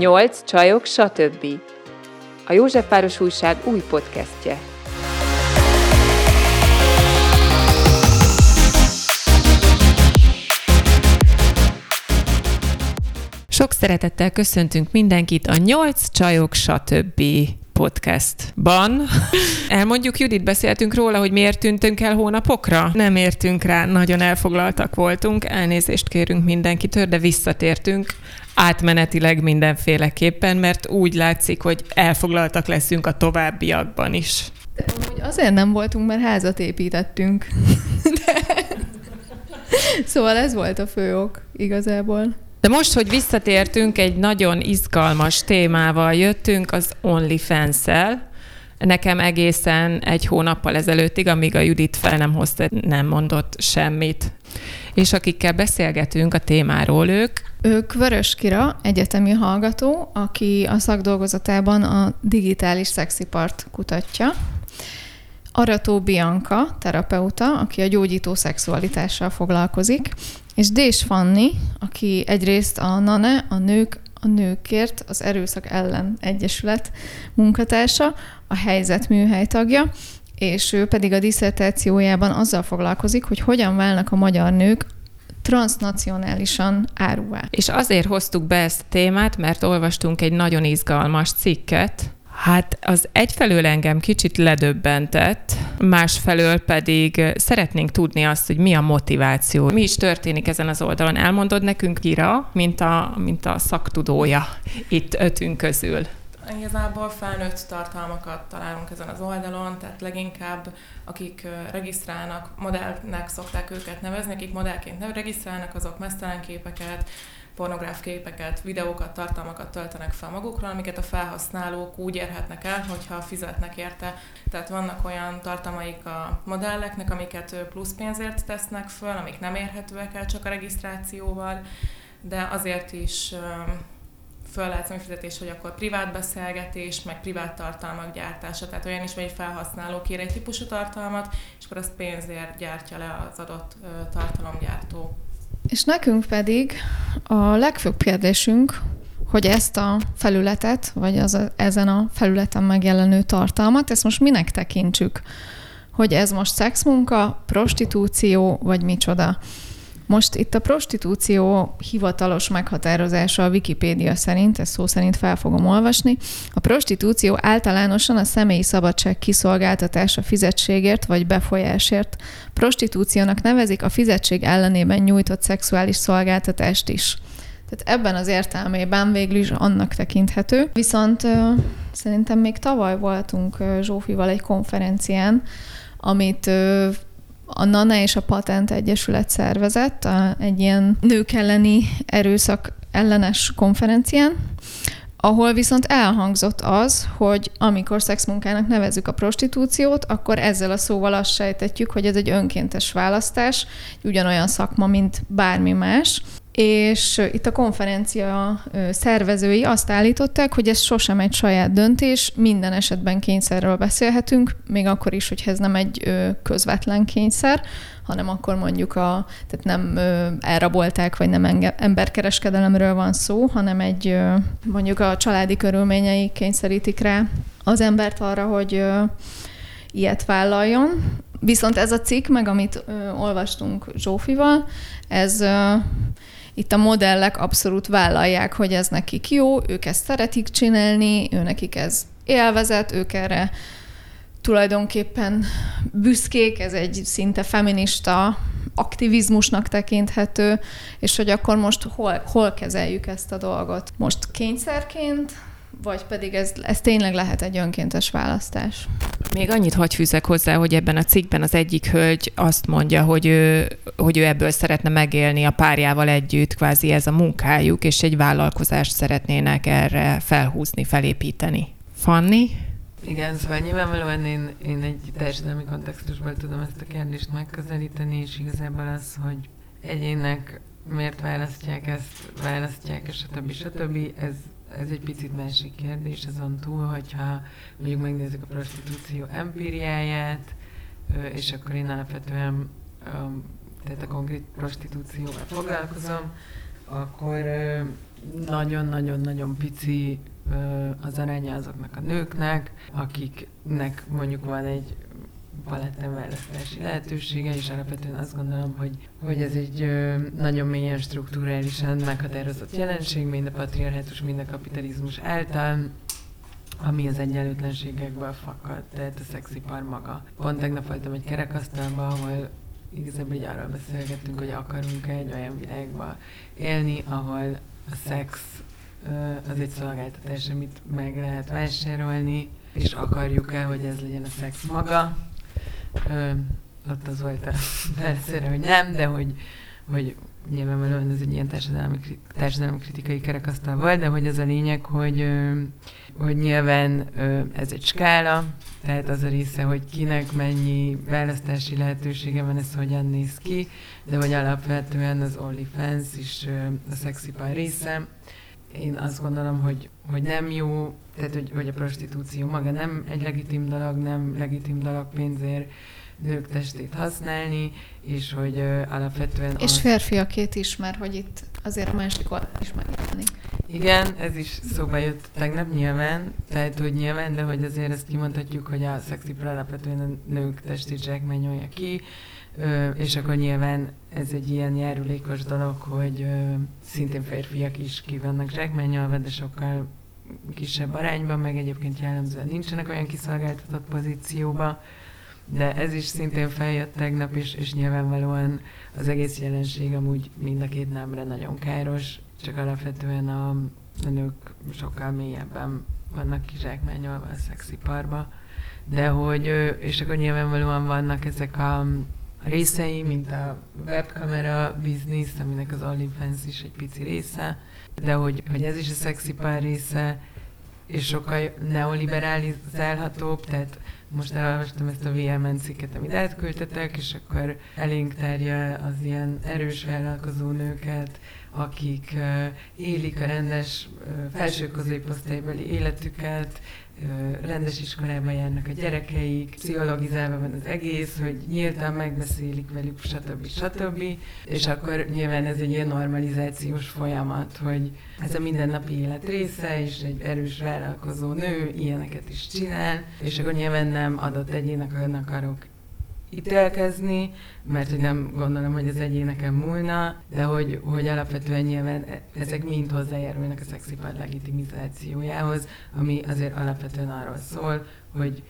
Nyolc csajok, stb. A József Páros Újság új podcastje. Sok szeretettel köszöntünk mindenkit a Nyolc csajok, stb podcastban. Elmondjuk, Judit, beszéltünk róla, hogy miért tűntünk el hónapokra? Nem értünk rá, nagyon elfoglaltak voltunk, elnézést kérünk mindenkitől, de visszatértünk átmenetileg mindenféleképpen, mert úgy látszik, hogy elfoglaltak leszünk a továbbiakban is. De amúgy azért nem voltunk, mert házat építettünk. De... Szóval ez volt a fő ok igazából. De most, hogy visszatértünk, egy nagyon izgalmas témával jöttünk, az OnlyFans-el. Nekem egészen egy hónappal ezelőttig, amíg a Judit fel nem hozta, nem mondott semmit. És akikkel beszélgetünk a témáról, ők... Ők Vörös Kira, egyetemi hallgató, aki a szakdolgozatában a digitális szexipart kutatja. Arató Bianca, terapeuta, aki a gyógyító szexualitással foglalkozik, és Dés Fanni, aki egyrészt a NANE, a nők a nőkért, az Erőszak ellen Egyesület munkatársa, a helyzet műhely tagja, és ő pedig a diszertációjában azzal foglalkozik, hogy hogyan válnak a magyar nők transnacionálisan áruvá. És azért hoztuk be ezt a témát, mert olvastunk egy nagyon izgalmas cikket, Hát az egyfelől engem kicsit ledöbbentett, másfelől pedig szeretnénk tudni azt, hogy mi a motiváció. Mi is történik ezen az oldalon? Elmondod nekünk, Kira, mint a, mint a szaktudója itt ötünk közül? Igazából felnőtt tartalmakat találunk ezen az oldalon, tehát leginkább akik regisztrálnak, modellnek szokták őket nevezni, akik modellként nem regisztrálnak, azok mesztelen képeket, pornográf képeket, videókat, tartalmakat töltenek fel magukról, amiket a felhasználók úgy érhetnek el, hogyha fizetnek érte. Tehát vannak olyan tartalmaik a modelleknek, amiket plusz pénzért tesznek föl, amik nem érhetőek el csak a regisztrációval, de azért is föl lehet fizetés, hogy akkor privát beszélgetés, meg privát tartalmak gyártása. Tehát olyan is, hogy egy felhasználó kér egy típusú tartalmat, és akkor azt pénzért gyártja le az adott tartalomgyártó. És nekünk pedig a legfőbb kérdésünk, hogy ezt a felületet, vagy az ezen a felületen megjelenő tartalmat, ezt most minek tekintsük? Hogy ez most szexmunka, prostitúció, vagy micsoda? Most itt a prostitúció hivatalos meghatározása a Wikipédia szerint, ezt szó szerint fel fogom olvasni. A prostitúció általánosan a személyi szabadság kiszolgáltatása fizetségért vagy befolyásért. Prostitúciónak nevezik a fizetség ellenében nyújtott szexuális szolgáltatást is. Tehát ebben az értelmében végül is annak tekinthető. Viszont szerintem még tavaly voltunk Zsófival egy konferencián, amit a NANA és a Patent Egyesület szervezett egy ilyen nők elleni erőszak ellenes konferencián, ahol viszont elhangzott az, hogy amikor szexmunkának nevezzük a prostitúciót, akkor ezzel a szóval azt sejtetjük, hogy ez egy önkéntes választás, ugyanolyan szakma, mint bármi más, és itt a konferencia szervezői azt állították, hogy ez sosem egy saját döntés, minden esetben kényszerről beszélhetünk, még akkor is, hogy ez nem egy közvetlen kényszer, hanem akkor mondjuk a, tehát nem elrabolták, vagy nem emberkereskedelemről van szó, hanem egy mondjuk a családi körülményei kényszerítik rá az embert arra, hogy ilyet vállaljon. Viszont ez a cikk, meg amit ö, olvastunk Zsófival, ez ö, itt a modellek abszolút vállalják, hogy ez nekik jó, ők ezt szeretik csinálni, ő nekik ez élvezet, ők erre tulajdonképpen büszkék, ez egy szinte feminista aktivizmusnak tekinthető, és hogy akkor most hol, hol kezeljük ezt a dolgot. Most kényszerként, vagy pedig ez, ez tényleg lehet egy önkéntes választás. Még annyit hagy fűzek hozzá, hogy ebben a cikkben az egyik hölgy azt mondja, hogy ő, hogy ő ebből szeretne megélni a párjával együtt, kvázi ez a munkájuk, és egy vállalkozást szeretnének erre felhúzni, felépíteni. Fanni? Igen, szóval nyilvánvalóan én, én egy társadalmi kontextusból tudom ezt a kérdést megközelíteni, és igazából az, hogy egyének miért választják ezt, választják, stb. stb. Ez ez egy picit másik kérdés azon túl, hogyha mondjuk megnézzük a prostitúció empíriáját, és akkor én alapvetően tehát a konkrét prostitúcióval foglalkozom, akkor nagyon-nagyon-nagyon pici az aránya azoknak a nőknek, akiknek mondjuk van egy paletten választási lehetősége, és alapvetően azt gondolom, hogy, hogy ez egy ö, nagyon mélyen strukturálisan meghatározott jelenség, mind a patriarhátus, mind a kapitalizmus által, ami az egyenlőtlenségekből fakad, tehát a szexipar maga. Pont tegnap voltam egy kerekasztalban, ahol igazából így arról beszélgettünk, hogy akarunk egy olyan világba élni, ahol a szex az egy szolgáltatás, amit meg lehet vásárolni, és akarjuk-e, hogy ez legyen a szex maga. Ö, ott az volt a percére, hogy nem, de hogy, hogy nyilvánvalóan ez egy ilyen társadalmi, társadalmi kritikai kerekasztal volt, de hogy az a lényeg, hogy, hogy nyilván ez egy skála, tehát az a része, hogy kinek mennyi választási lehetősége van, ez hogyan néz ki, de hogy alapvetően az OnlyFans is a szexipar része. Én azt gondolom, hogy, hogy nem jó, tehát hogy, hogy a prostitúció maga nem egy legitim dolog, nem legitim dolog pénzért nők testét használni, és hogy uh, alapvetően... És az... férfiakét is, mert hogy itt azért a másik oldal is megjelenik. Igen, ez is szóba jött tegnap nyilván, tehát hogy nyilván, de hogy azért ezt kimondhatjuk, hogy a szexipra alapvetően a nők testét zsákmányolja ki, és akkor nyilván ez egy ilyen járulékos dolog, hogy szintén férfiak is ki vannak zsákmányolva, de sokkal kisebb arányban, meg egyébként jellemzően nincsenek olyan kiszolgáltatott pozícióba, de ez is szintén feljött tegnap, és, és nyilvánvalóan az egész jelenség amúgy mind a két nemre nagyon káros, csak alapvetően a, a nők sokkal mélyebben vannak kizsákmányolva a szexiparba, de hogy, és akkor nyilvánvalóan vannak ezek a részei, mint a webkamera biznisz, aminek az OnlyFans is egy pici része, de hogy, hogy ez is a szexipar része, és sokkal neoliberalizálhatóbb, tehát most elolvastam ezt a VMN cikket, amit átküldtetek, és akkor elénk terje az ilyen erős vállalkozó nőket, akik élik a rendes felső középosztálybeli életüket, rendes iskolában járnak a gyerekeik, pszichologizálva van az egész, hogy nyíltan megbeszélik velük, stb. stb. És akkor nyilván ez egy ilyen normalizációs folyamat, hogy ez a mindennapi élet része, és egy erős vállalkozó nő ilyeneket is csinál, és akkor nyilván nem adott egyének akarok ítélkezni, mert hogy nem gondolom, hogy az egyéneken múlna, de hogy, hogy alapvetően nyilván ezek mind hozzájárulnak a szexipar legitimizációjához, ami azért alapvetően arról szól, hogy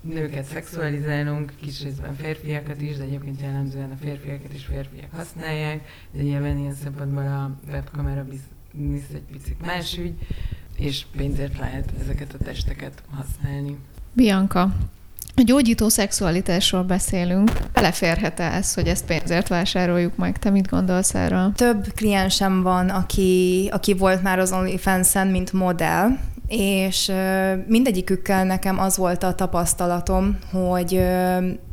nőket szexualizálunk, kis részben férfiakat is, de egyébként jellemzően a férfiakat is férfiak használják, de nyilván ilyen szempontból a webkamera biznisz egy picit más ügy, és pénzért lehet ezeket a testeket használni. Bianca, a gyógyító szexualitásról beszélünk. Beleférhet-e ez, hogy ezt pénzért vásároljuk meg? Te mit gondolsz erről? Több kliensem van, aki, aki volt már az OnlyFans-en, mint modell, és mindegyikükkel nekem az volt a tapasztalatom, hogy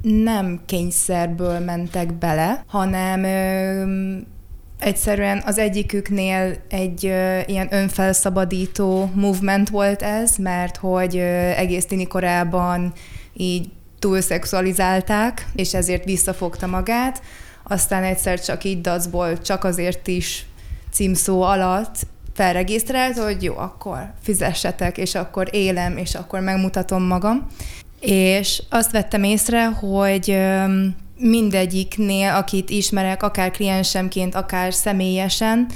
nem kényszerből mentek bele, hanem egyszerűen az egyiküknél egy ilyen önfelszabadító movement volt ez, mert hogy egész tini korában így túlszexualizálták, és ezért visszafogta magát. Aztán egyszer csak így dacból csak azért is címszó alatt felregisztrált, hogy jó, akkor fizessetek, és akkor élem, és akkor megmutatom magam. És azt vettem észre, hogy mindegyiknél, akit ismerek, akár kliensemként, akár személyesen,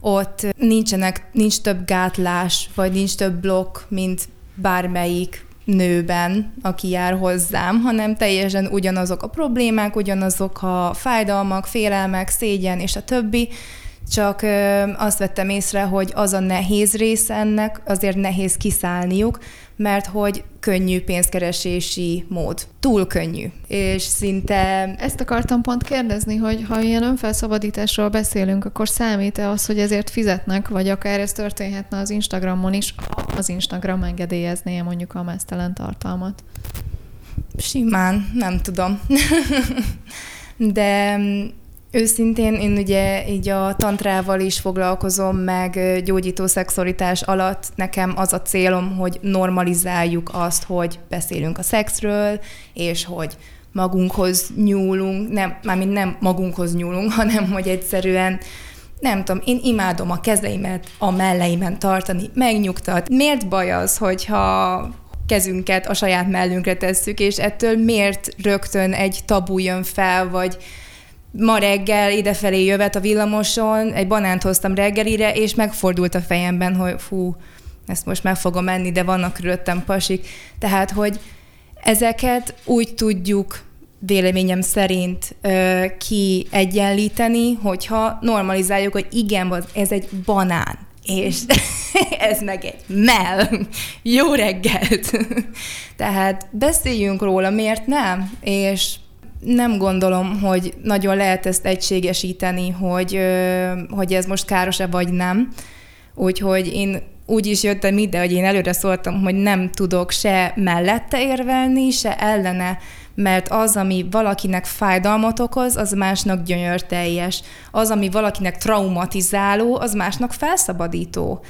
ott nincsenek, nincs több gátlás, vagy nincs több blokk, mint bármelyik nőben, aki jár hozzám, hanem teljesen ugyanazok a problémák, ugyanazok a fájdalmak, félelmek, szégyen és a többi, csak azt vettem észre, hogy az a nehéz része ennek, azért nehéz kiszállniuk, mert hogy könnyű pénzkeresési mód. Túl könnyű. És szinte... Ezt akartam pont kérdezni, hogy ha ilyen önfelszabadításról beszélünk, akkor számít-e az, hogy ezért fizetnek, vagy akár ez történhetne az Instagramon is, az Instagram engedélyezné mondjuk a mesztelen tartalmat? Simán, nem tudom. De Őszintén én ugye így a tantrával is foglalkozom, meg gyógyító szexualitás alatt nekem az a célom, hogy normalizáljuk azt, hogy beszélünk a szexről, és hogy magunkhoz nyúlunk, nem, mármint nem magunkhoz nyúlunk, hanem hogy egyszerűen nem tudom, én imádom a kezeimet a melleimen tartani, megnyugtat. Miért baj az, hogyha kezünket a saját mellünkre tesszük, és ettől miért rögtön egy tabu jön fel, vagy ma reggel idefelé jövet a villamoson, egy banánt hoztam reggelire, és megfordult a fejemben, hogy fú, ezt most meg fogom menni, de vannak körülöttem pasik. Tehát, hogy ezeket úgy tudjuk véleményem szerint ö, kiegyenlíteni, hogyha normalizáljuk, hogy igen, ez egy banán, és ez meg egy mell. Jó reggelt! Tehát beszéljünk róla, miért nem? És nem gondolom, hogy nagyon lehet ezt egységesíteni, hogy, hogy ez most káros-e vagy nem. Úgyhogy én úgy is jöttem ide, hogy én előre szóltam, hogy nem tudok se mellette érvelni, se ellene, mert az, ami valakinek fájdalmat okoz, az másnak gyönyörteljes. Az, ami valakinek traumatizáló, az másnak felszabadító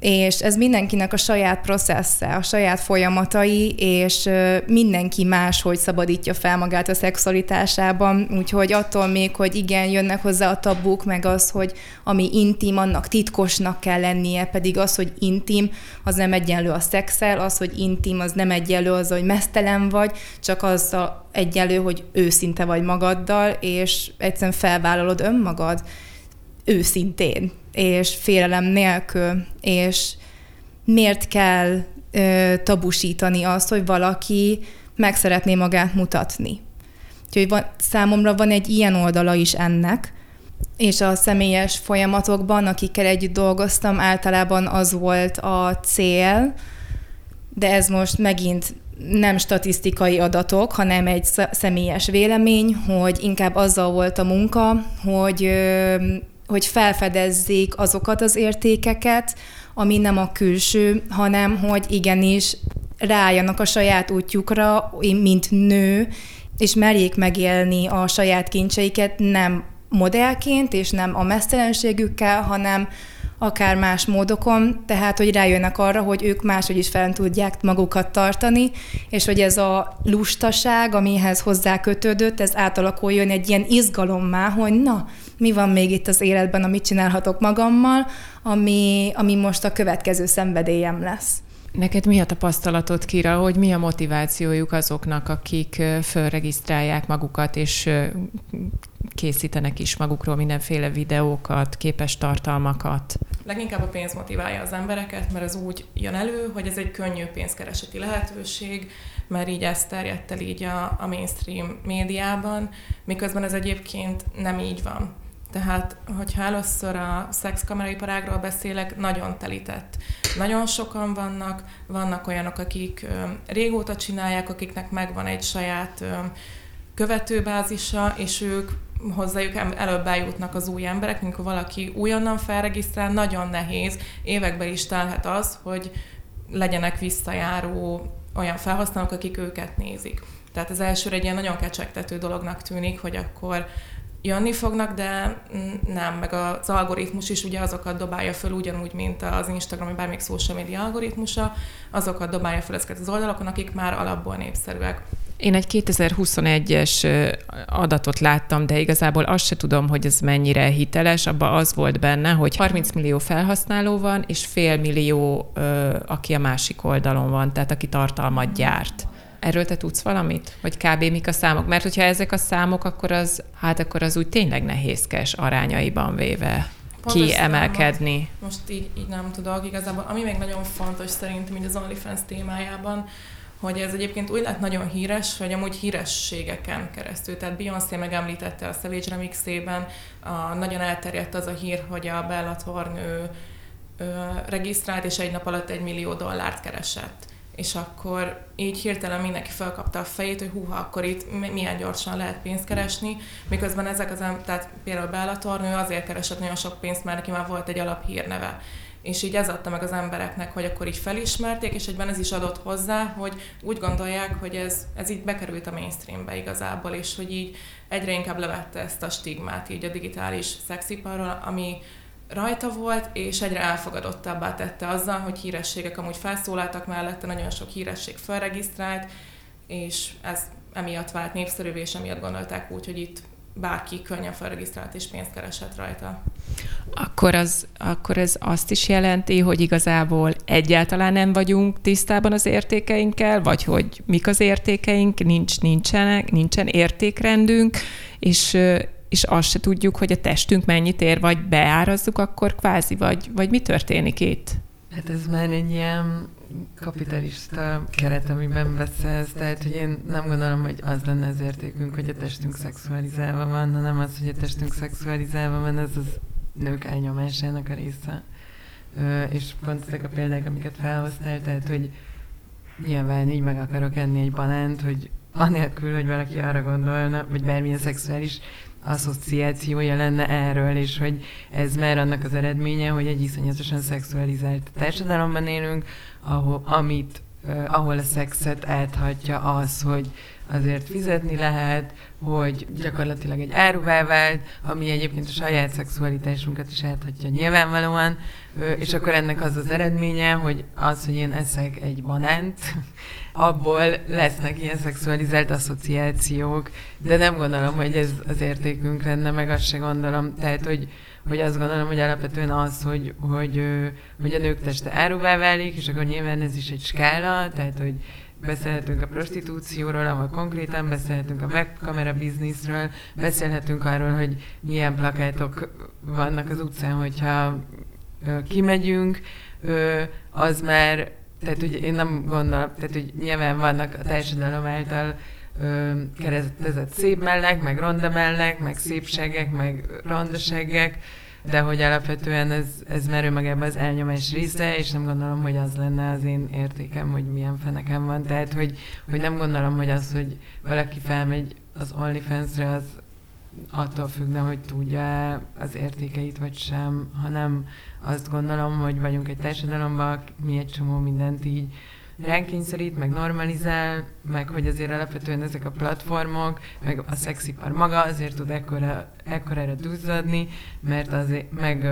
és ez mindenkinek a saját processze, a saját folyamatai, és mindenki más, hogy szabadítja fel magát a szexualitásában, úgyhogy attól még, hogy igen, jönnek hozzá a tabuk, meg az, hogy ami intim, annak titkosnak kell lennie, pedig az, hogy intim, az nem egyenlő a szexel, az, hogy intim, az nem egyenlő az, hogy mesztelen vagy, csak az a egyenlő, hogy őszinte vagy magaddal, és egyszerűen felvállalod önmagad őszintén és félelem nélkül, és miért kell ö, tabusítani azt, hogy valaki meg szeretné magát mutatni. Úgyhogy van, számomra van egy ilyen oldala is ennek, és a személyes folyamatokban, akikkel együtt dolgoztam, általában az volt a cél, de ez most megint nem statisztikai adatok, hanem egy személyes vélemény, hogy inkább azzal volt a munka, hogy hogy felfedezzék azokat az értékeket, ami nem a külső, hanem hogy igenis rájanak a saját útjukra, mint nő, és merjék megélni a saját kincseiket nem modellként, és nem a mesztelenségükkel, hanem akár más módokon, tehát hogy rájönnek arra, hogy ők máshogy is fel tudják magukat tartani, és hogy ez a lustaság, amihez hozzá kötődött, ez átalakuljon egy ilyen izgalommá, hogy na, mi van még itt az életben, amit csinálhatok magammal, ami, ami most a következő szenvedélyem lesz. Neked mi a tapasztalatod, Kira, hogy mi a motivációjuk azoknak, akik fölregisztrálják magukat, és készítenek is magukról mindenféle videókat, képes tartalmakat? Leginkább a pénz motiválja az embereket, mert ez úgy jön elő, hogy ez egy könnyű pénzkereseti lehetőség, mert így ez terjedt el így a, a mainstream médiában, miközben ez egyébként nem így van. Tehát, hogyha először a szexkameraiparágról beszélek, nagyon telített. Nagyon sokan vannak, vannak olyanok, akik régóta csinálják, akiknek megvan egy saját követőbázisa, és ők hozzájuk előbb eljutnak az új emberek, amikor valaki újonnan felregisztrál, nagyon nehéz, években is telhet az, hogy legyenek visszajáró olyan felhasználók, akik őket nézik. Tehát az elsőre egy ilyen nagyon kecsegtető dolognak tűnik, hogy akkor jönni fognak, de nem, meg az algoritmus is ugye azokat dobálja föl ugyanúgy, mint az Instagram, vagy bármelyik social media algoritmusa, azokat dobálja föl ezeket az oldalakon, akik már alapból népszerűek. Én egy 2021-es adatot láttam, de igazából azt se tudom, hogy ez mennyire hiteles. Abba az volt benne, hogy 30 millió felhasználó van, és fél millió, aki a másik oldalon van, tehát aki tartalmat gyárt. Erről te tudsz valamit? Vagy kb. mik a számok? Mert hogyha ezek a számok, akkor az, hát akkor az úgy tényleg nehézkes arányaiban véve Pontos kiemelkedni. Most így, így nem tudok. Igazából ami még nagyon fontos szerintem így az OnlyFans témájában, hogy ez egyébként úgy lett nagyon híres, hogy amúgy hírességeken keresztül. Tehát Beyoncé megemlítette a Savage remixében, a, nagyon elterjedt az a hír, hogy a Bella Thorne regisztrált, és egy nap alatt egy millió dollárt keresett és akkor így hirtelen mindenki felkapta a fejét, hogy húha, akkor itt milyen gyorsan lehet pénzt keresni, miközben ezek az, tehát például Bellatornő azért keresett nagyon sok pénzt, mert neki már volt egy alaphírneve. És így ez adta meg az embereknek, hogy akkor így felismerték, és egyben ez is adott hozzá, hogy úgy gondolják, hogy ez, ez így bekerült a mainstreambe igazából, és hogy így egyre inkább levette ezt a stigmát így a digitális szexiparról, ami rajta volt, és egyre elfogadottabbá tette azzal, hogy hírességek amúgy felszólaltak mellette, nagyon sok híresség felregisztrált, és ez emiatt vált népszerűvé, és emiatt gondolták úgy, hogy itt bárki könnyen felregisztrált és pénzt keresett rajta. Akkor, az, akkor ez azt is jelenti, hogy igazából egyáltalán nem vagyunk tisztában az értékeinkkel, vagy hogy mik az értékeink, nincs, nincsenek, nincsen értékrendünk, és, és azt se tudjuk, hogy a testünk mennyit ér, vagy beárazzuk akkor kvázi, vagy, vagy mi történik itt? Hát ez már egy ilyen kapitalista keret, amiben beszélsz, tehát hogy én nem gondolom, hogy az lenne az értékünk, hogy a testünk szexualizálva van, hanem az, hogy a testünk szexualizálva van, ez az nők elnyomásának a része. És pont ezek a példák, amiket felhoztál, tehát hogy nyilván így meg akarok enni egy banánt, hogy anélkül, hogy valaki arra gondolna, vagy bármilyen szexuális asszociációja lenne erről, és hogy ez már annak az eredménye, hogy egy iszonyatosan szexualizált társadalomban élünk, ahol, amit, ahol a szexet áthatja az, hogy azért fizetni lehet, hogy gyakorlatilag egy áruvá vált, ami egyébként a saját szexualitásunkat is áthatja nyilvánvalóan, és akkor ennek az az eredménye, hogy az, hogy én eszek egy banánt, abból lesznek ilyen szexualizált asszociációk, de nem gondolom, hogy ez az értékünk lenne, meg azt se gondolom, tehát, hogy, hogy azt gondolom, hogy alapvetően az, hogy, hogy, hogy a nők teste áruvá válik, és akkor nyilván ez is egy skála, tehát, hogy beszélhetünk a prostitúcióról, ahol konkrétan beszélhetünk a webkamera bizniszről, beszélhetünk arról, hogy milyen plakátok vannak az utcán, hogyha kimegyünk, az már, tehát ugye én nem gondolom, tehát hogy nyilván vannak a társadalom által ö, keresztezett szép mellek, meg ronda mellek, meg szépségek, meg rondaságek, de hogy alapvetően ez, ez már önmagában az elnyomás része, és nem gondolom, hogy az lenne az én értékem, hogy milyen fenekem van. Tehát, hogy, hogy nem gondolom, hogy az, hogy valaki felmegy az OnlyFans-re, az attól függne, hogy tudja az értékeit vagy sem, hanem azt gondolom, hogy vagyunk egy társadalomban, mi egy csomó mindent így ránk kényszerít, meg normalizál, meg hogy azért alapvetően ezek a platformok, meg a szexipar maga azért tud ekkora, ekkorára duzzadni, mert azért, meg,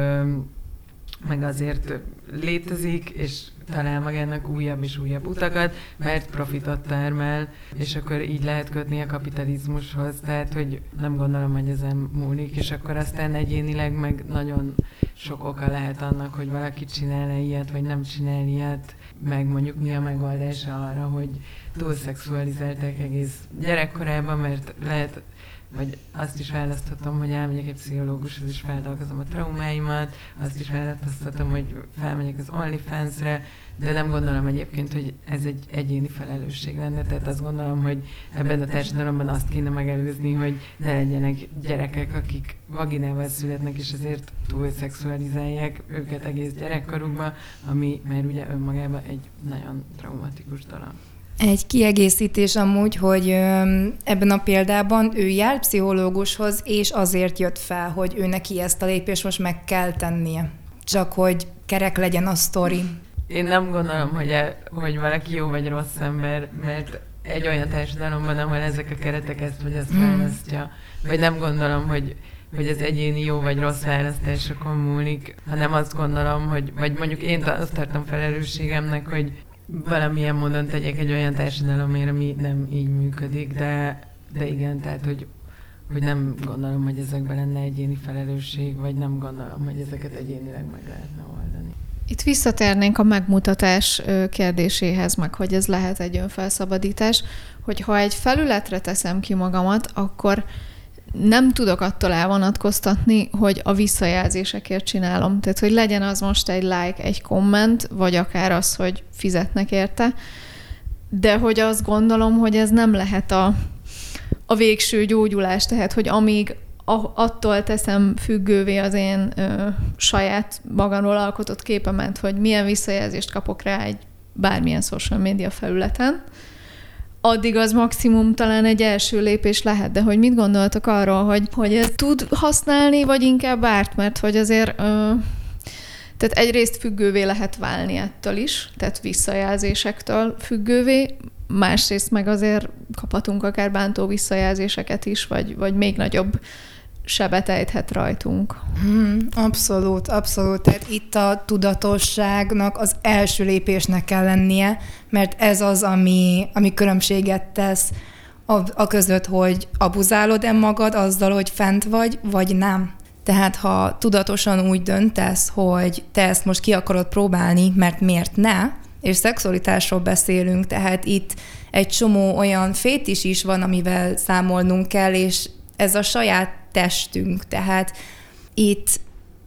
meg azért létezik, és talál magának újabb és újabb utakat, mert profitot termel, és akkor így lehet kötni a kapitalizmushoz. Tehát, hogy nem gondolom, hogy ezen múlik, és akkor aztán egyénileg meg nagyon sok oka lehet annak, hogy valaki csinál-e ilyet, vagy nem csinál ilyet, meg mondjuk mi a megoldása arra, hogy túlszexualizálták egész gyerekkorában, mert lehet, vagy azt is választhatom, hogy elmegyek egy pszichológushoz, és feldolgozom a traumáimat, azt is választhatom, hogy felmegyek az OnlyFans-re, de nem gondolom egyébként, hogy ez egy egyéni felelősség lenne, tehát azt gondolom, hogy ebben a társadalomban azt kéne megelőzni, hogy ne legyenek gyerekek, akik vaginával születnek, és ezért túl szexualizálják őket egész gyerekkorukba, ami már ugye önmagában egy nagyon traumatikus dolog. Egy kiegészítés amúgy, hogy ebben a példában ő jár pszichológushoz, és azért jött fel, hogy ő neki ezt a lépést most meg kell tennie. Csak hogy kerek legyen a sztori. Én nem gondolom, hogy, e, hogy valaki jó vagy rossz ember, mert egy olyan társadalomban, ahol ezek a keretek ezt vagy ezt hmm. választja, vagy nem gondolom, hogy hogy ez egyéni jó vagy rossz választásokon múlik, hanem azt gondolom, hogy, vagy mondjuk én azt tartom felelősségemnek, hogy valamilyen módon tegyek egy olyan társadalomért, ami nem így működik, de, de igen, tehát, hogy, hogy nem gondolom, hogy ezekben lenne egyéni felelősség, vagy nem gondolom, hogy ezeket egyénileg meg lehetne oldani. Itt visszatérnénk a megmutatás kérdéséhez, meg hogy ez lehet egy önfelszabadítás, hogy ha egy felületre teszem ki magamat, akkor nem tudok attól elvonatkoztatni, hogy a visszajelzésekért csinálom. Tehát, hogy legyen az most egy like, egy komment, vagy akár az, hogy fizetnek érte, de hogy azt gondolom, hogy ez nem lehet a, a végső gyógyulás, tehát, hogy amíg attól teszem függővé az én ö, saját magamról alkotott képemet, hogy milyen visszajelzést kapok rá egy bármilyen social media felületen, addig az maximum talán egy első lépés lehet, de hogy mit gondoltok arról, hogy, hogy ez tud használni, vagy inkább árt, mert hogy azért ö, tehát egyrészt függővé lehet válni ettől is, tehát visszajelzésektől függővé, másrészt meg azért kaphatunk akár bántó visszajelzéseket is, vagy, vagy még nagyobb sebet ejthet rajtunk. Hmm, abszolút, abszolút. Tehát itt a tudatosságnak az első lépésnek kell lennie, mert ez az, ami, ami különbséget tesz a, a között, hogy abuzálod-e magad azzal, hogy fent vagy, vagy nem. Tehát ha tudatosan úgy döntesz, hogy te ezt most ki akarod próbálni, mert miért ne, és szexualitásról beszélünk, tehát itt egy csomó olyan fétis is van, amivel számolnunk kell, és ez a saját testünk, tehát itt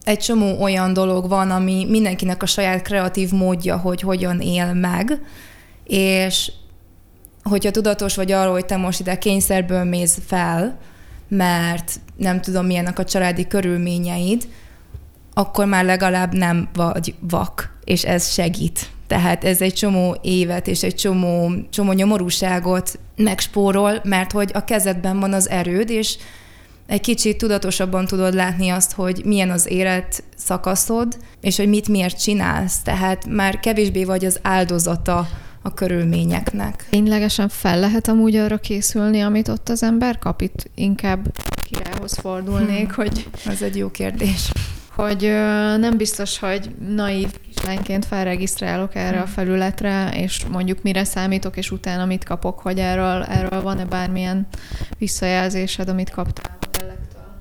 egy csomó olyan dolog van, ami mindenkinek a saját kreatív módja, hogy hogyan él meg, és hogyha tudatos vagy arról, hogy te most ide kényszerből mész fel, mert nem tudom, milyenek a családi körülményeid, akkor már legalább nem vagy vak, és ez segít. Tehát ez egy csomó évet és egy csomó, csomó nyomorúságot megspórol, mert hogy a kezedben van az erőd, és egy kicsit tudatosabban tudod látni azt, hogy milyen az élet szakaszod, és hogy mit miért csinálsz. Tehát már kevésbé vagy az áldozata a körülményeknek. Ténylegesen fel lehet amúgy arra készülni, amit ott az ember kap? Itt inkább királyhoz fordulnék, hmm. hogy... Ez egy jó kérdés. Hogy nem biztos, hogy naív kislányként felregisztrálok erre a hmm. felületre, és mondjuk mire számítok, és utána mit kapok, hogy erről, erről van-e bármilyen visszajelzésed, amit kaptál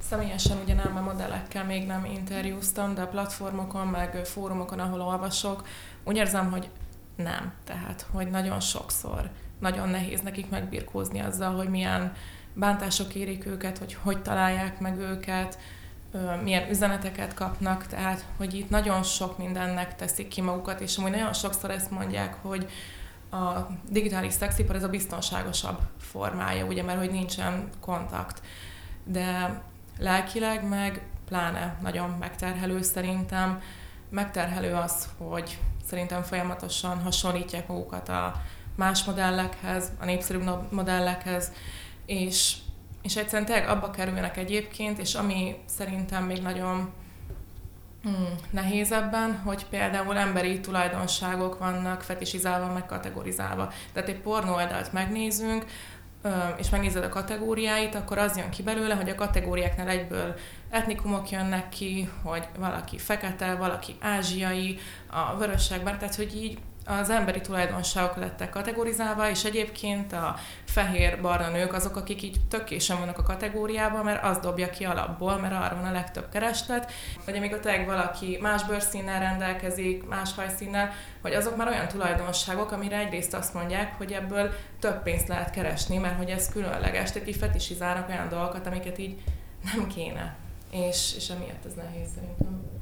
Személyesen ugye nem a modellekkel még nem interjúztam, de a platformokon, meg fórumokon, ahol olvasok, úgy érzem, hogy nem. Tehát, hogy nagyon sokszor nagyon nehéz nekik megbirkózni azzal, hogy milyen bántások érik őket, hogy hogy találják meg őket, milyen üzeneteket kapnak, tehát hogy itt nagyon sok mindennek teszik ki magukat, és amúgy nagyon sokszor ezt mondják, hogy a digitális szexipar ez a biztonságosabb formája, ugye, mert hogy nincsen kontakt. De lelkileg meg pláne nagyon megterhelő szerintem. Megterhelő az, hogy szerintem folyamatosan hasonlítják magukat a más modellekhez, a népszerűbb modellekhez, és, és egyszerűen tényleg abba kerülnek egyébként, és ami szerintem még nagyon hmm, nehéz ebben, hogy például emberi tulajdonságok vannak fetisizálva, meg kategorizálva. Tehát egy pornó oldalt megnézünk, és megnézed a kategóriáit, akkor az jön ki belőle, hogy a kategóriáknál egyből etnikumok jönnek ki, hogy valaki fekete, valaki ázsiai, a vörösségben, tehát hogy így az emberi tulajdonságok lettek kategorizálva, és egyébként a fehér barna nők azok, akik így tökésen vannak a kategóriában, mert az dobja ki alapból, mert arra van a legtöbb kereslet, vagy amikor tényleg valaki más bőrszínnel rendelkezik, más hajszínnel, hogy azok már olyan tulajdonságok, amire egyrészt azt mondják, hogy ebből több pénzt lehet keresni, mert hogy ez különleges, tehát így fetisizálnak olyan dolgokat, amiket így nem kéne. És, és emiatt ez nehéz szerintem.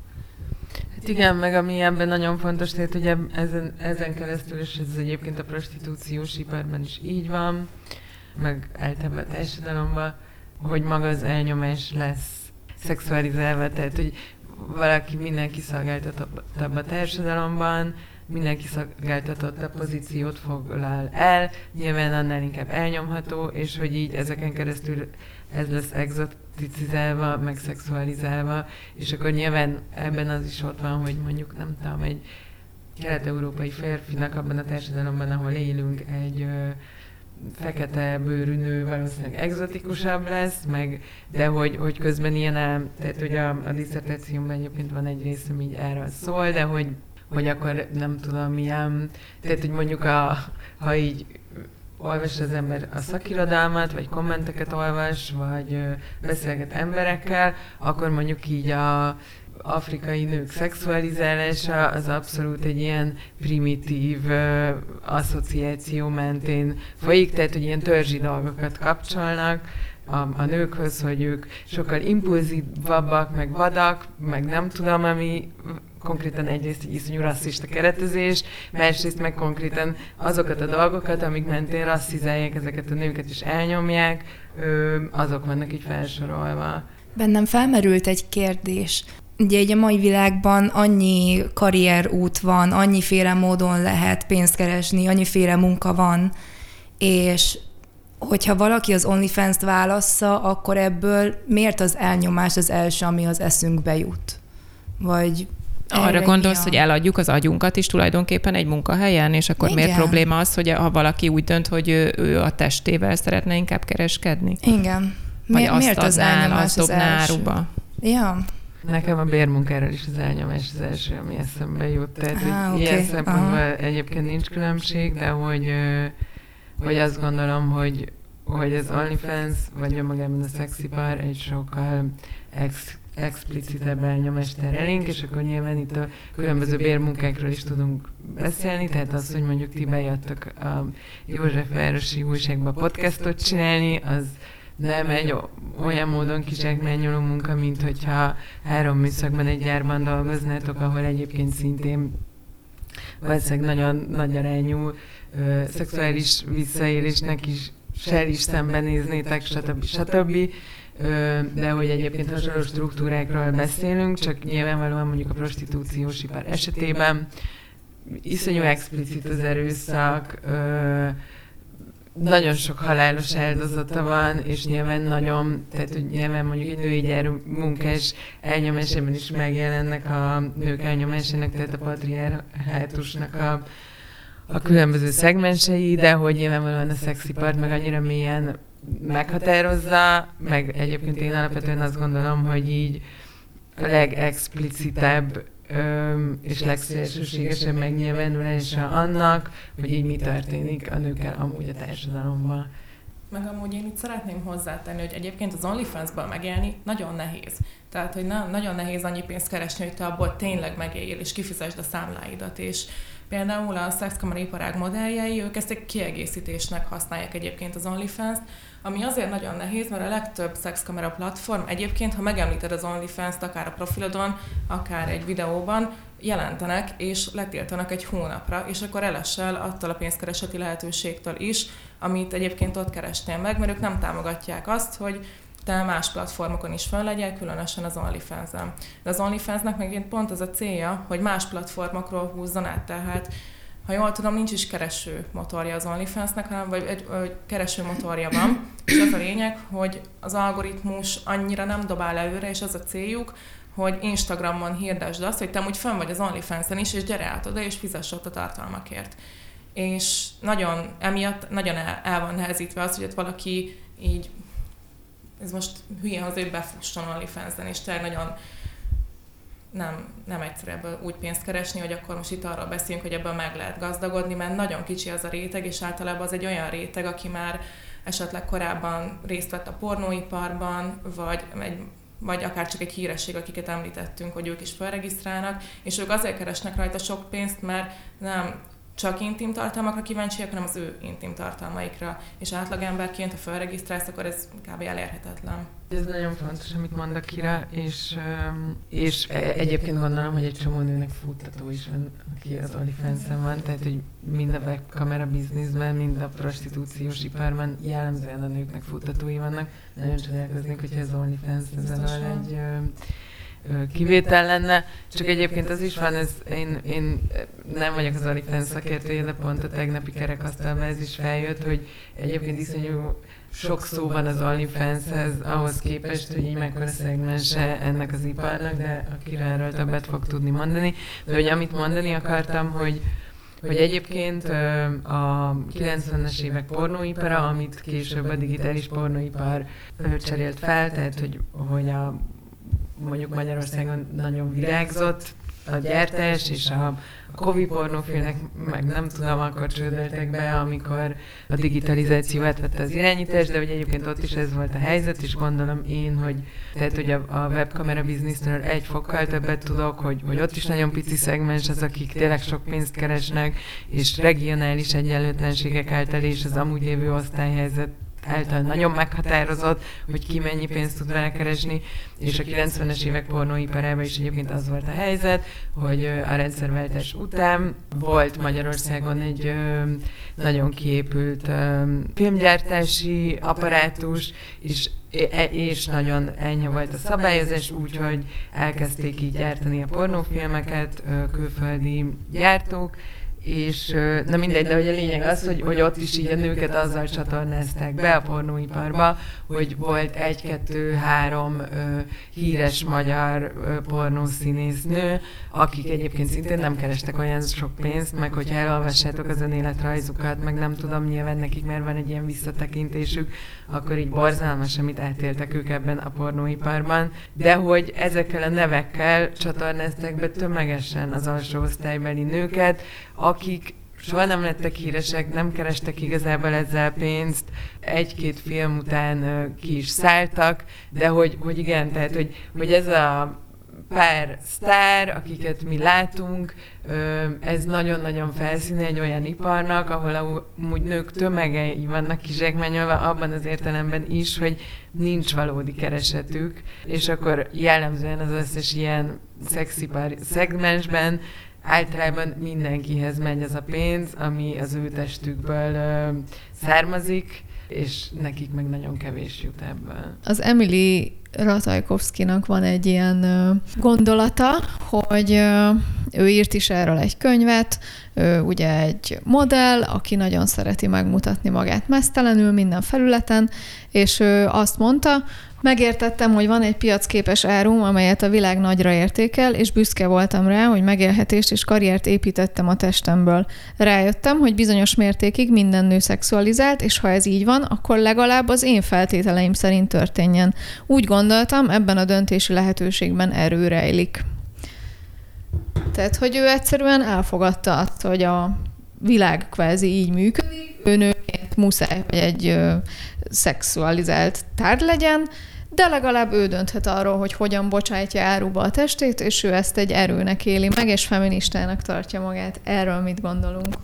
Hát igen, meg ami ebben nagyon fontos, tehát hogy ezen, ezen keresztül, és ez egyébként a prostitúciós iparban is így van, meg általában a társadalomban, hogy maga az elnyomás lesz szexualizálva, tehát hogy valaki mindenki szolgáltatottabb a társadalomban, mindenki szolgáltatott a pozíciót foglal el, nyilván annál inkább elnyomható, és hogy így ezeken keresztül ez lesz exoticizálva, meg szexualizálva, és akkor nyilván ebben az is ott van, hogy mondjuk nem tudom, egy kelet-európai férfinak abban a társadalomban, ahol élünk, egy ö, fekete bőrű nő valószínűleg exotikusabb lesz, meg, de hogy, hogy közben ilyen, tehát hogy a, a diszertációmban egyébként van egy rész, ami így erről szól, de hogy, hogy akkor nem tudom, milyen, tehát hogy mondjuk a, ha így olvas az ember a szakirodalmat, vagy kommenteket olvas, vagy beszélget emberekkel, akkor mondjuk így a afrikai nők szexualizálása az abszolút egy ilyen primitív uh, asszociáció mentén folyik, tehát hogy ilyen törzsi dolgokat kapcsolnak, a, a nőkhöz, hogy ők sokkal impulzívabbak, meg vadak, meg nem tudom, ami konkrétan egyrészt egy iszonyú rasszista keretezés, másrészt meg konkrétan azokat a dolgokat, amik mentén rasszizálják ezeket a nőket és elnyomják, azok vannak így felsorolva. Bennem felmerült egy kérdés. Ugye egy a mai világban annyi karrierút van, annyiféle módon lehet pénzt keresni, annyiféle munka van, és hogyha valaki az OnlyFans-t válassza, akkor ebből miért az elnyomás az első, ami az eszünkbe jut? Vagy arra gondolsz, hogy eladjuk az agyunkat is tulajdonképpen egy munkahelyen, és akkor Igen. miért probléma az, hogy ha valaki úgy dönt, hogy ő, ő a testével szeretne inkább kereskedni? Igen. Vagy Mi, azt miért az elnyomás azt dobná áruba? Ja. Nekem a bérmunkáról is az elnyomás az első, ami eszembe jut. Tehát, ah, okay. ilyen szempontból egyébként nincs különbség, de hogy, hogy azt gondolom, hogy hogy az OnlyFans, vagy önmagában a szexipar egy sokkal ex, explicitebb elnyomást terelénk, és akkor nyilván itt a különböző bérmunkákról is tudunk beszélni, tehát az, hogy mondjuk ti bejöttök a Józsefvárosi újságba podcastot csinálni, az nem egy olyan módon kizsákmányoló munka, mint hogyha három műszakban egy gyárban dolgoznátok, ahol egyébként szintén valószínűleg nagyon nagy arányú ö, szexuális visszaélésnek is se is szembenéznétek, stb. stb. Ö, de hogy egyébként hasonló struktúrákról beszélünk, csak nyilvánvalóan mondjuk a prostitúciós ipar esetében iszonyú explicit az erőszak, nagyon sok halálos áldozata van, és nyilván nagyon, tehát hogy nyilván mondjuk egy női gyár munkás elnyomásában is megjelennek a nők elnyomásának, tehát a patriarhátusnak a, a különböző szegmensei, de hogy nyilvánvalóan a szexipart meg annyira mélyen meghatározza, meg egyébként én alapvetően azt gondolom, hogy így a legexplicitebb és legszélsőségesebb megnyilvánulása annak, hogy így mi történik a nőkkel amúgy a társadalomban. Meg amúgy én itt szeretném hozzátenni, hogy egyébként az OnlyFans-ből megélni nagyon nehéz. Tehát, hogy na, nagyon nehéz annyi pénzt keresni, hogy te abból tényleg megéljél, és kifizesd a számláidat. És például a szexkamera iparág modelljei, ők ezt egy kiegészítésnek használják egyébként az OnlyFans-t, ami azért nagyon nehéz, mert a legtöbb szexkamera platform egyébként, ha megemlíted az OnlyFans-t akár a profilodon, akár egy videóban, jelentenek és letiltanak egy hónapra, és akkor elesel attól a pénzkereseti lehetőségtől is, amit egyébként ott kerestél meg, mert ők nem támogatják azt, hogy te más platformokon is fel legyél, különösen az OnlyFans-en. De az OnlyFans-nek megint pont az a célja, hogy más platformokról húzzon át, tehát ha jól tudom, nincs is kereső motorja az OnlyFans-nek, hanem vagy egy, egy kereső motorja van, és az a lényeg, hogy az algoritmus annyira nem dobál előre, és az a céljuk, hogy Instagramon hirdesd azt, hogy te úgy fönn vagy az OnlyFans-en is, és gyere át oda, és fizess ott a tartalmakért. És nagyon, emiatt nagyon el, el van nehezítve az, hogy ott valaki így, ez most hülye az, hogy befusson OnlyFans-en, és tényleg nagyon nem, nem egyszerű ebből úgy pénzt keresni, hogy akkor most itt arról beszélünk, hogy ebből meg lehet gazdagodni, mert nagyon kicsi az a réteg, és általában az egy olyan réteg, aki már esetleg korábban részt vett a pornóiparban, vagy egy vagy akár csak egy híresség, akiket említettünk, hogy ők is felregisztrálnak, és ők azért keresnek rajta sok pénzt, mert nem csak intim tartalmakra kíváncsiak, hanem az ő intim tartalmaikra. És átlagemberként, ha felregisztrálsz, akkor ez kb. elérhetetlen. Ez nagyon fontos, amit mond Kira, és, és e, egyébként gondolom, hogy egy csomó nőnek futtató is van, aki az onlyfans van, tehát hogy mind a webkamera bizniszben, mind a prostitúciós iparban jellemzően a nőknek futtatói vannak. Nagyon csodálkoznék, hogyha az OnlyFans ezzel egy kivétel lenne, csak egyébként az is van, ez, én, én nem vagyok az OnlyFans szakértője, de pont a tegnapi kerekasztalban ez is feljött, hogy egyébként iszonyú sok szó van az OnlyFanshez ahhoz képest, hogy így mekkora szegmense ennek az iparnak, de akire erről többet fog tudni mondani. De hogy amit mondani akartam, hogy hogy egyébként a 90-es évek pornóipara, amit később a digitális pornóipar cserélt fel, tehát hogy, hogy a mondjuk Magyarországon nagyon virágzott a gyártás, és a, a pornófilmek meg nem tudom, akkor csődöltek be, amikor a digitalizáció vette az irányítást, de hogy egyébként ott is ez volt a helyzet, és gondolom én, hogy tehát, hogy a, a webkamera biznisztől egy fokkal többet tudok, hogy, hogy ott is nagyon pici szegmens az, akik tényleg sok pénzt keresnek, és regionális egyenlőtlenségek által és az amúgy lévő osztályhelyzet által nagyon meghatározott, hogy ki mennyi pénzt tud vele keresni, és a 90-es évek pornóiparában is egyébként az volt a helyzet, hogy a rendszerváltás után volt Magyarországon egy nagyon kiépült filmgyártási apparátus, és és nagyon ennyi volt a szabályozás, úgyhogy elkezdték így gyártani a pornófilmeket külföldi gyártók, és na mindegy, de hogy a lényeg az, hogy, hogy ott is így a nőket azzal csatornázták be a pornóiparba, hogy volt egy-kettő-három híres magyar pornószínész nő, akik egyébként szintén nem kerestek olyan sok pénzt, meg hogyha elolvassátok az önéletrajzukat, meg nem tudom, nyilván nekik mert van egy ilyen visszatekintésük, akkor így borzalmas, amit átéltek ők ebben a pornóiparban, de hogy ezekkel a nevekkel csatornázták be tömegesen az alsó osztálybeli nőket, akik soha nem lettek híresek, nem kerestek igazából ezzel pénzt, egy-két film után ki is szálltak, de hogy, hogy igen, tehát hogy, hogy ez a pár sztár, akiket mi látunk, ez nagyon-nagyon felszíne egy olyan iparnak, ahol amúgy nők tömegei vannak kizsákmányolva, abban az értelemben is, hogy nincs valódi keresetük, és akkor jellemzően az összes ilyen szexipar szegmensben általában mindenkihez megy ez a pénz, ami az ő testükből származik, és nekik meg nagyon kevés jut ebből. Az Emily Ratajkovszkinak van egy ilyen gondolata, hogy ő írt is erről egy könyvet, ő ugye egy modell, aki nagyon szereti megmutatni magát mesztelenül minden felületen, és ő azt mondta, Megértettem, hogy van egy piacképes árum, amelyet a világ nagyra értékel, és büszke voltam rá, hogy megélhetést és karriert építettem a testemből. Rájöttem, hogy bizonyos mértékig minden nő szexualizált, és ha ez így van, akkor legalább az én feltételeim szerint történjen. Úgy gondoltam, ebben a döntési lehetőségben erő rejlik. Tehát, hogy ő egyszerűen elfogadta azt, hogy a világ kvázi így működik, ő muszáj, hogy egy ö, szexualizált tárgy legyen, de legalább ő dönthet arról, hogy hogyan bocsájtja áruba a testét, és ő ezt egy erőnek éli meg, és feministának tartja magát. Erről mit gondolunk?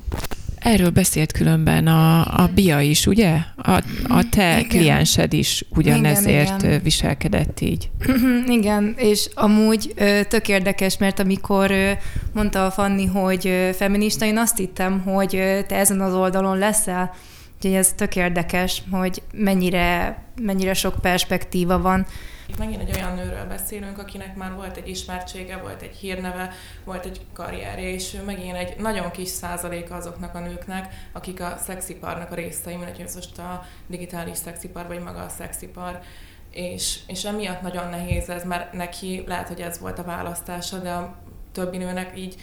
Erről beszélt különben a, a Bia is, ugye? A, a te igen. kliensed is ugyanezért igen, igen. viselkedett így. Igen, és amúgy tök érdekes, mert amikor mondta a Fanni, hogy feminista, én azt hittem, hogy te ezen az oldalon leszel, Úgyhogy ez tök érdekes, hogy mennyire, mennyire sok perspektíva van. Itt megint egy olyan nőről beszélünk, akinek már volt egy ismertsége, volt egy hírneve, volt egy karrierje, és ő megint egy nagyon kis százaléka azoknak a nőknek, akik a szexiparnak a részei, mint hogy most a digitális szexipar, vagy maga a szexipar. És, és emiatt nagyon nehéz ez, mert neki lehet, hogy ez volt a választása, de a többi nőnek így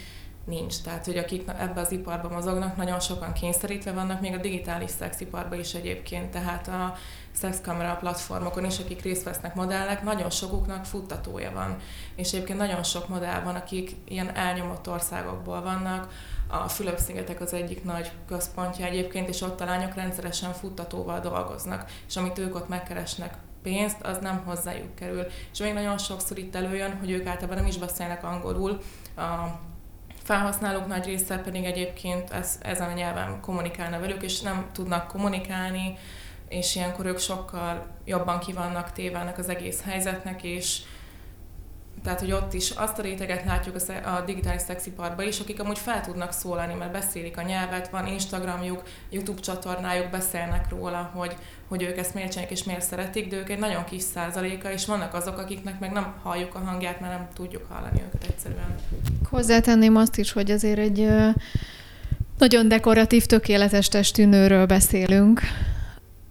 nincs. Tehát, hogy akik ebbe az iparba mozognak, nagyon sokan kényszerítve vannak, még a digitális szexiparban is egyébként, tehát a szexkamera platformokon is, akik részt vesznek modellek, nagyon sokuknak futtatója van. És egyébként nagyon sok modell van, akik ilyen elnyomott országokból vannak, a Fülöp-szigetek az egyik nagy központja egyébként, és ott a lányok rendszeresen futtatóval dolgoznak, és amit ők ott megkeresnek pénzt, az nem hozzájuk kerül. És még nagyon sokszor itt előjön, hogy ők általában nem is beszélnek angolul, a felhasználók nagy része pedig egyébként ez, ezen a nyelven kommunikálna velük, és nem tudnak kommunikálni, és ilyenkor ők sokkal jobban kivannak téve ennek az egész helyzetnek, és tehát, hogy ott is azt a réteget látjuk a digitális szexiparban is, akik amúgy fel tudnak szólalni, mert beszélik a nyelvet, van Instagramjuk, YouTube csatornájuk, beszélnek róla, hogy, hogy ők ezt miért és miért szeretik, de ők egy nagyon kis százaléka, és vannak azok, akiknek meg nem halljuk a hangját, mert nem tudjuk hallani őket egyszerűen. Hozzátenném azt is, hogy azért egy nagyon dekoratív, tökéletes testű beszélünk,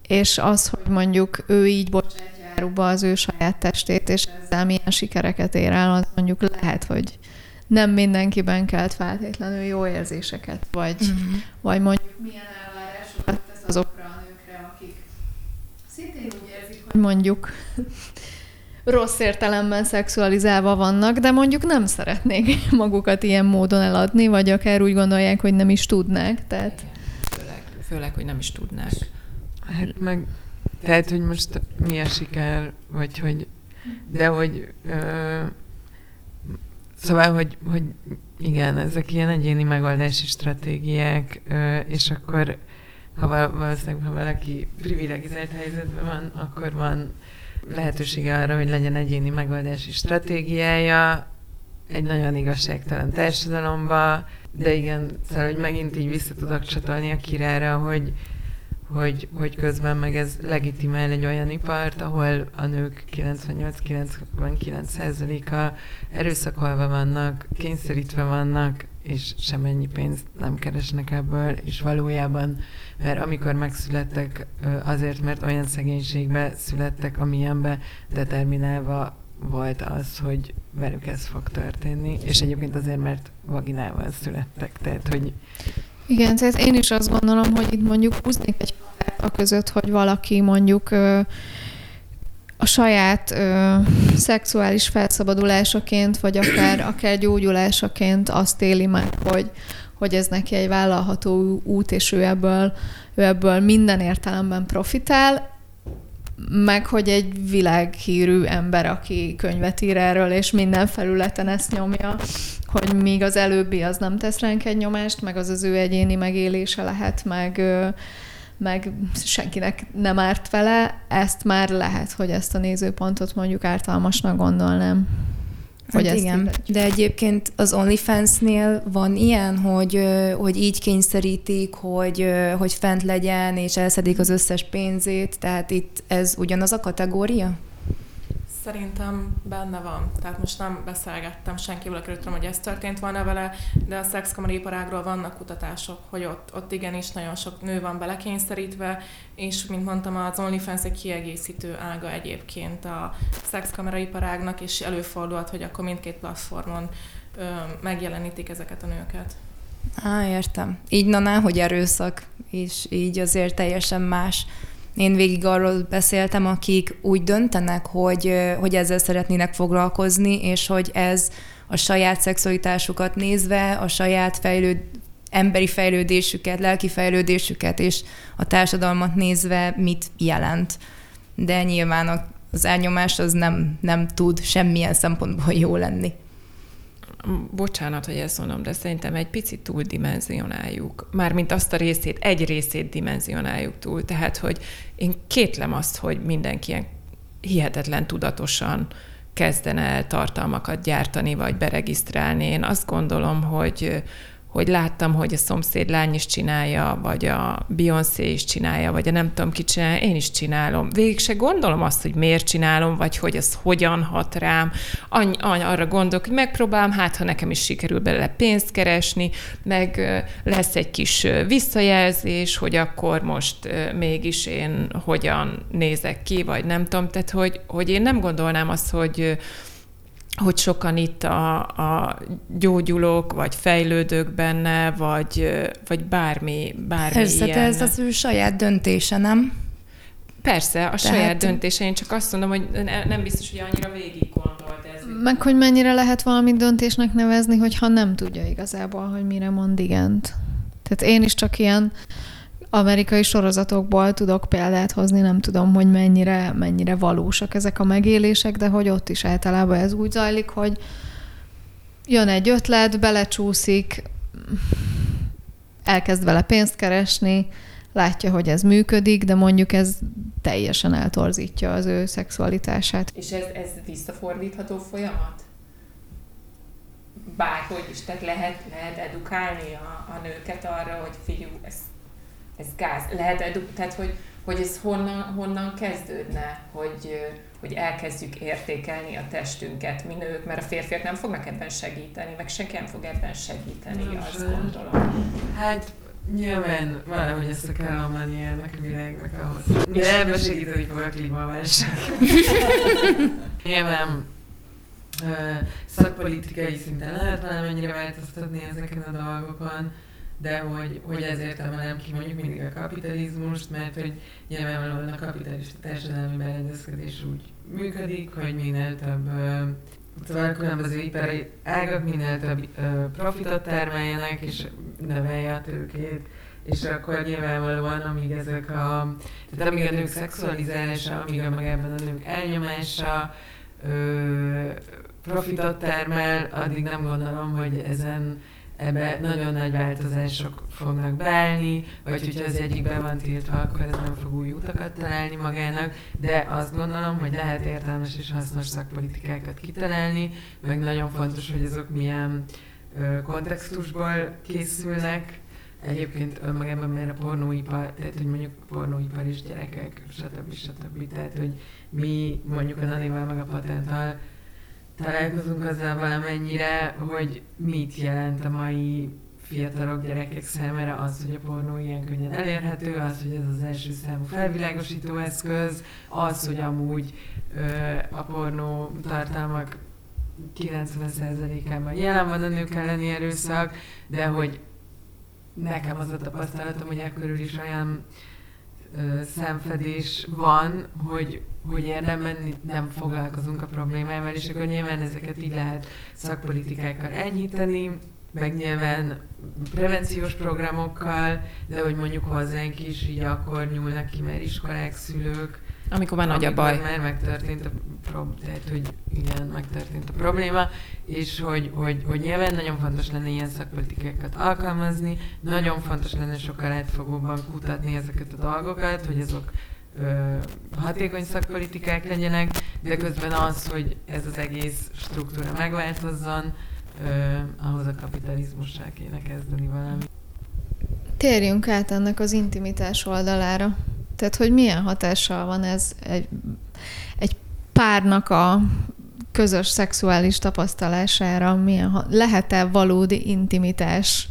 és az, hogy mondjuk ő így bocsánat, áruba az ő saját testét, és ezzel milyen sikereket ér el, az mondjuk lehet, hogy nem mindenkiben kelt feltétlenül jó érzéseket, vagy, uh-huh. vagy mondjuk milyen elvárásokat tesz azokra a nőkre, akik szintén úgy érzik, hogy mondjuk rossz értelemben szexualizálva vannak, de mondjuk nem szeretnék magukat ilyen módon eladni, vagy akár úgy gondolják, hogy nem is tudnák. Tehát... Főleg, főleg, hogy nem is tudnák. Hát meg tehát, hogy most mi a siker, vagy hogy, de hogy, ö, szóval, hogy, hogy igen, ezek ilyen egyéni megoldási stratégiák, ö, és akkor ha valószínűleg, ha valaki privilegizált helyzetben van, akkor van lehetősége arra, hogy legyen egyéni megoldási stratégiája egy nagyon igazságtalan társadalomba, de igen, szóval, hogy megint így vissza tudok csatolni a királyra, hogy, hogy, hogy közben meg ez legitimál egy olyan ipart, ahol a nők 98-99%-a erőszakolva vannak, kényszerítve vannak, és semennyi pénzt nem keresnek ebből, és valójában, mert amikor megszülettek, azért, mert olyan szegénységbe születtek, amilyenbe determinálva volt az, hogy velük ez fog történni, és egyébként azért, mert vaginával születtek, tehát, hogy igen, tehát én is azt gondolom, hogy itt mondjuk húznék egy a között, hogy valaki mondjuk ö, a saját ö, szexuális felszabadulásaként, vagy akár, akár gyógyulásaként azt éli meg, hogy, hogy ez neki egy vállalható út, és ő ebből, ő ebből minden értelemben profitál, meg hogy egy világhírű ember, aki könyvet ír erről, és minden felületen ezt nyomja, hogy míg az előbbi az nem tesz ránk egy nyomást, meg az az ő egyéni megélése lehet, meg, meg senkinek nem árt vele, ezt már lehet, hogy ezt a nézőpontot mondjuk ártalmasnak gondolnám. Hogy hát igen, de egyébként az OnlyFans-nél van ilyen, hogy, hogy így kényszerítik, hogy, hogy fent legyen, és elszedik az összes pénzét, tehát itt ez ugyanaz a kategória? Szerintem benne van. Tehát most nem beszélgettem senkivel, akiről tudom, hogy ez történt volna vele, de a szexkamariparágról vannak kutatások, hogy ott, ott igenis nagyon sok nő van belekényszerítve, és mint mondtam, az OnlyFans egy kiegészítő ága egyébként a szexkameraiparágnak, és előfordulhat, hogy akkor mindkét platformon ö, megjelenítik ezeket a nőket. Á, értem. Így na, hogy erőszak, és így azért teljesen más én végig arról beszéltem, akik úgy döntenek, hogy, hogy ezzel szeretnének foglalkozni, és hogy ez a saját szexualitásukat nézve, a saját fejlőd, emberi fejlődésüket, lelki fejlődésüket és a társadalmat nézve mit jelent. De nyilván az elnyomás az nem, nem tud semmilyen szempontból jó lenni bocsánat, hogy ezt mondom, de szerintem egy picit túldimenzionáljuk. Mármint azt a részét, egy részét dimenzionáljuk túl. Tehát, hogy én kétlem azt, hogy mindenki ilyen hihetetlen tudatosan kezdene el tartalmakat gyártani, vagy beregisztrálni. Én azt gondolom, hogy hogy láttam, hogy a szomszéd lány is csinálja, vagy a Beyoncé is csinálja, vagy a nem tudom ki csinálja, én is csinálom. Végig se gondolom azt, hogy miért csinálom, vagy hogy ez hogyan hat rám. Any, any, arra gondolok, hogy megpróbálom, hát ha nekem is sikerül belőle pénzt keresni, meg lesz egy kis visszajelzés, hogy akkor most mégis én hogyan nézek ki, vagy nem tudom. Tehát, hogy, hogy én nem gondolnám azt, hogy hogy sokan itt a, a gyógyulók, vagy fejlődők benne, vagy, vagy bármi, bármi Persze, ilyen. ez az ő saját döntése, nem? Persze, a Tehát... saját döntése. Én csak azt mondom, hogy nem biztos, hogy annyira végig gondolt ez. Meg, hogy mennyire lehet valamit döntésnek nevezni, hogyha nem tudja igazából, hogy mire mond igent. Tehát én is csak ilyen amerikai sorozatokból tudok példát hozni, nem tudom, hogy mennyire, mennyire valósak ezek a megélések, de hogy ott is általában ez úgy zajlik, hogy jön egy ötlet, belecsúszik, elkezd vele pénzt keresni, látja, hogy ez működik, de mondjuk ez teljesen eltorzítja az ő szexualitását. És ez, ez visszafordítható folyamat? Bárhogy is, tehát lehet, lehet edukálni a, a nőket arra, hogy figyelj, ez ez gáz. Lehet edu- tehát hogy, hogy ez honnan, honnan kezdődne, hogy, hogy elkezdjük értékelni a testünket, mi nők, mert a férfiak nem fognak ebben segíteni, meg senki nem fog ebben segíteni, nem azt gondolom. Hát nyilván valahogy ezt a kell menni ennek a világnak ahhoz. De ebben segíteni fog a klímaválság. nyilván szakpolitikai szinten lehet valamennyire változtatni ezeken a dolgokon, de hogy, hogy ezért emelem ki mondjuk mindig a kapitalizmust, mert hogy nyilvánvalóan a kapitalista társadalmi berendezkedés úgy működik, hogy minél több Szóval különböző ipari ágak minél több profitot termeljenek, és növelje a tőkét, és akkor nyilvánvalóan, amíg ezek a, tehát amíg a nők szexualizálása, amíg a magában a nők elnyomása ö, profitot termel, addig nem gondolom, hogy ezen ebbe nagyon nagy változások fognak beállni, vagy hogyha az egyik be van tiltva, akkor ez nem fog új utakat találni magának, de azt gondolom, hogy lehet értelmes és hasznos szakpolitikákat kitalálni, meg nagyon fontos, hogy azok milyen ö, kontextusból készülnek, Egyébként önmagában, mert a pornóipar, tehát hogy mondjuk pornóipar is gyerekek, stb. stb. Tehát, hogy mi mondjuk a Nanival meg a patental találkozunk azzal valamennyire, hogy mit jelent a mai fiatalok, gyerekek számára az, hogy a pornó ilyen könnyen elérhető, az, hogy ez az első számú felvilágosító eszköz, az, hogy amúgy ö, a pornó tartalmak 90%-ában jelen van a nők elleni erőszak, de hogy nekem az a tapasztalatom, hogy ekkor is olyan szemfedés van, hogy hogy érdemben nem foglalkozunk a problémával, és akkor nyilván ezeket így lehet szakpolitikákkal enyhíteni, meg nyilván prevenciós programokkal, de hogy mondjuk hozzánk is így akkor nyúlnak ki, mert iskolák, szülők, amikor már nagy a baj. Már megtörtént a probléma, tehát hogy igen, megtörtént a probléma, és hogy, hogy, hogy nyilván nagyon fontos lenne ilyen szakpolitikákat alkalmazni, nagyon fontos lenne sokkal átfogóban kutatni ezeket a dolgokat, hogy azok ö, hatékony szakpolitikák legyenek, de közben az, hogy ez az egész struktúra megváltozzon, ö, ahhoz a kapitalizmussal kéne kezdeni valami. Térjünk át ennek az intimitás oldalára. Tehát, hogy milyen hatással van ez egy, egy párnak a közös szexuális tapasztalására, milyen, lehet-e valódi intimitás?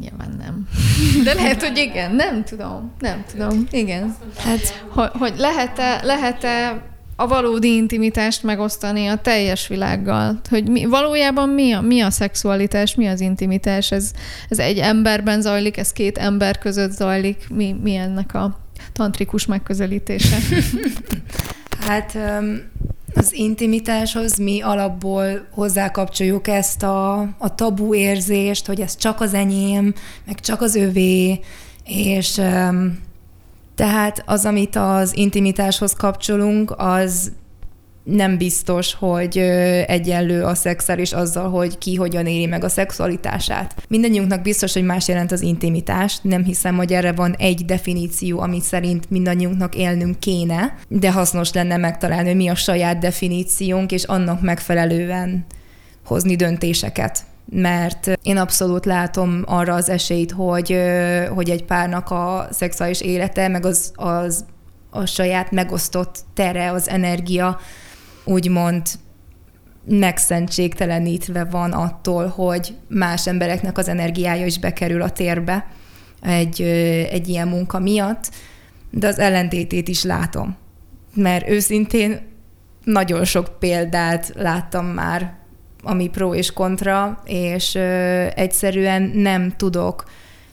Nyilván nem. De lehet, hogy igen, nem tudom, nem tudom, igen. Hát, hogy, hogy lehet-e, lehet-e a valódi intimitást megosztani a teljes világgal. Hogy mi, valójában mi a, mi a szexualitás, mi az intimitás? Ez, ez egy emberben zajlik, ez két ember között zajlik. Mi, mi ennek a tantrikus megközelítése? hát az intimitáshoz mi alapból hozzákapcsoljuk ezt a, a tabu érzést, hogy ez csak az enyém, meg csak az övé, és tehát az, amit az intimitáshoz kapcsolunk, az nem biztos, hogy egyenlő a szexuális azzal, hogy ki hogyan éli meg a szexualitását. Mindannyiunknak biztos, hogy más jelent az intimitás. Nem hiszem, hogy erre van egy definíció, amit szerint mindannyiunknak élnünk kéne, de hasznos lenne megtalálni, hogy mi a saját definíciónk, és annak megfelelően hozni döntéseket mert én abszolút látom arra az esélyt, hogy, hogy egy párnak a szexuális élete, meg az, az a saját megosztott tere, az energia úgymond megszentségtelenítve van attól, hogy más embereknek az energiája is bekerül a térbe egy, egy ilyen munka miatt, de az ellentétét is látom. Mert őszintén nagyon sok példát láttam már ami pro és kontra, és ö, egyszerűen nem tudok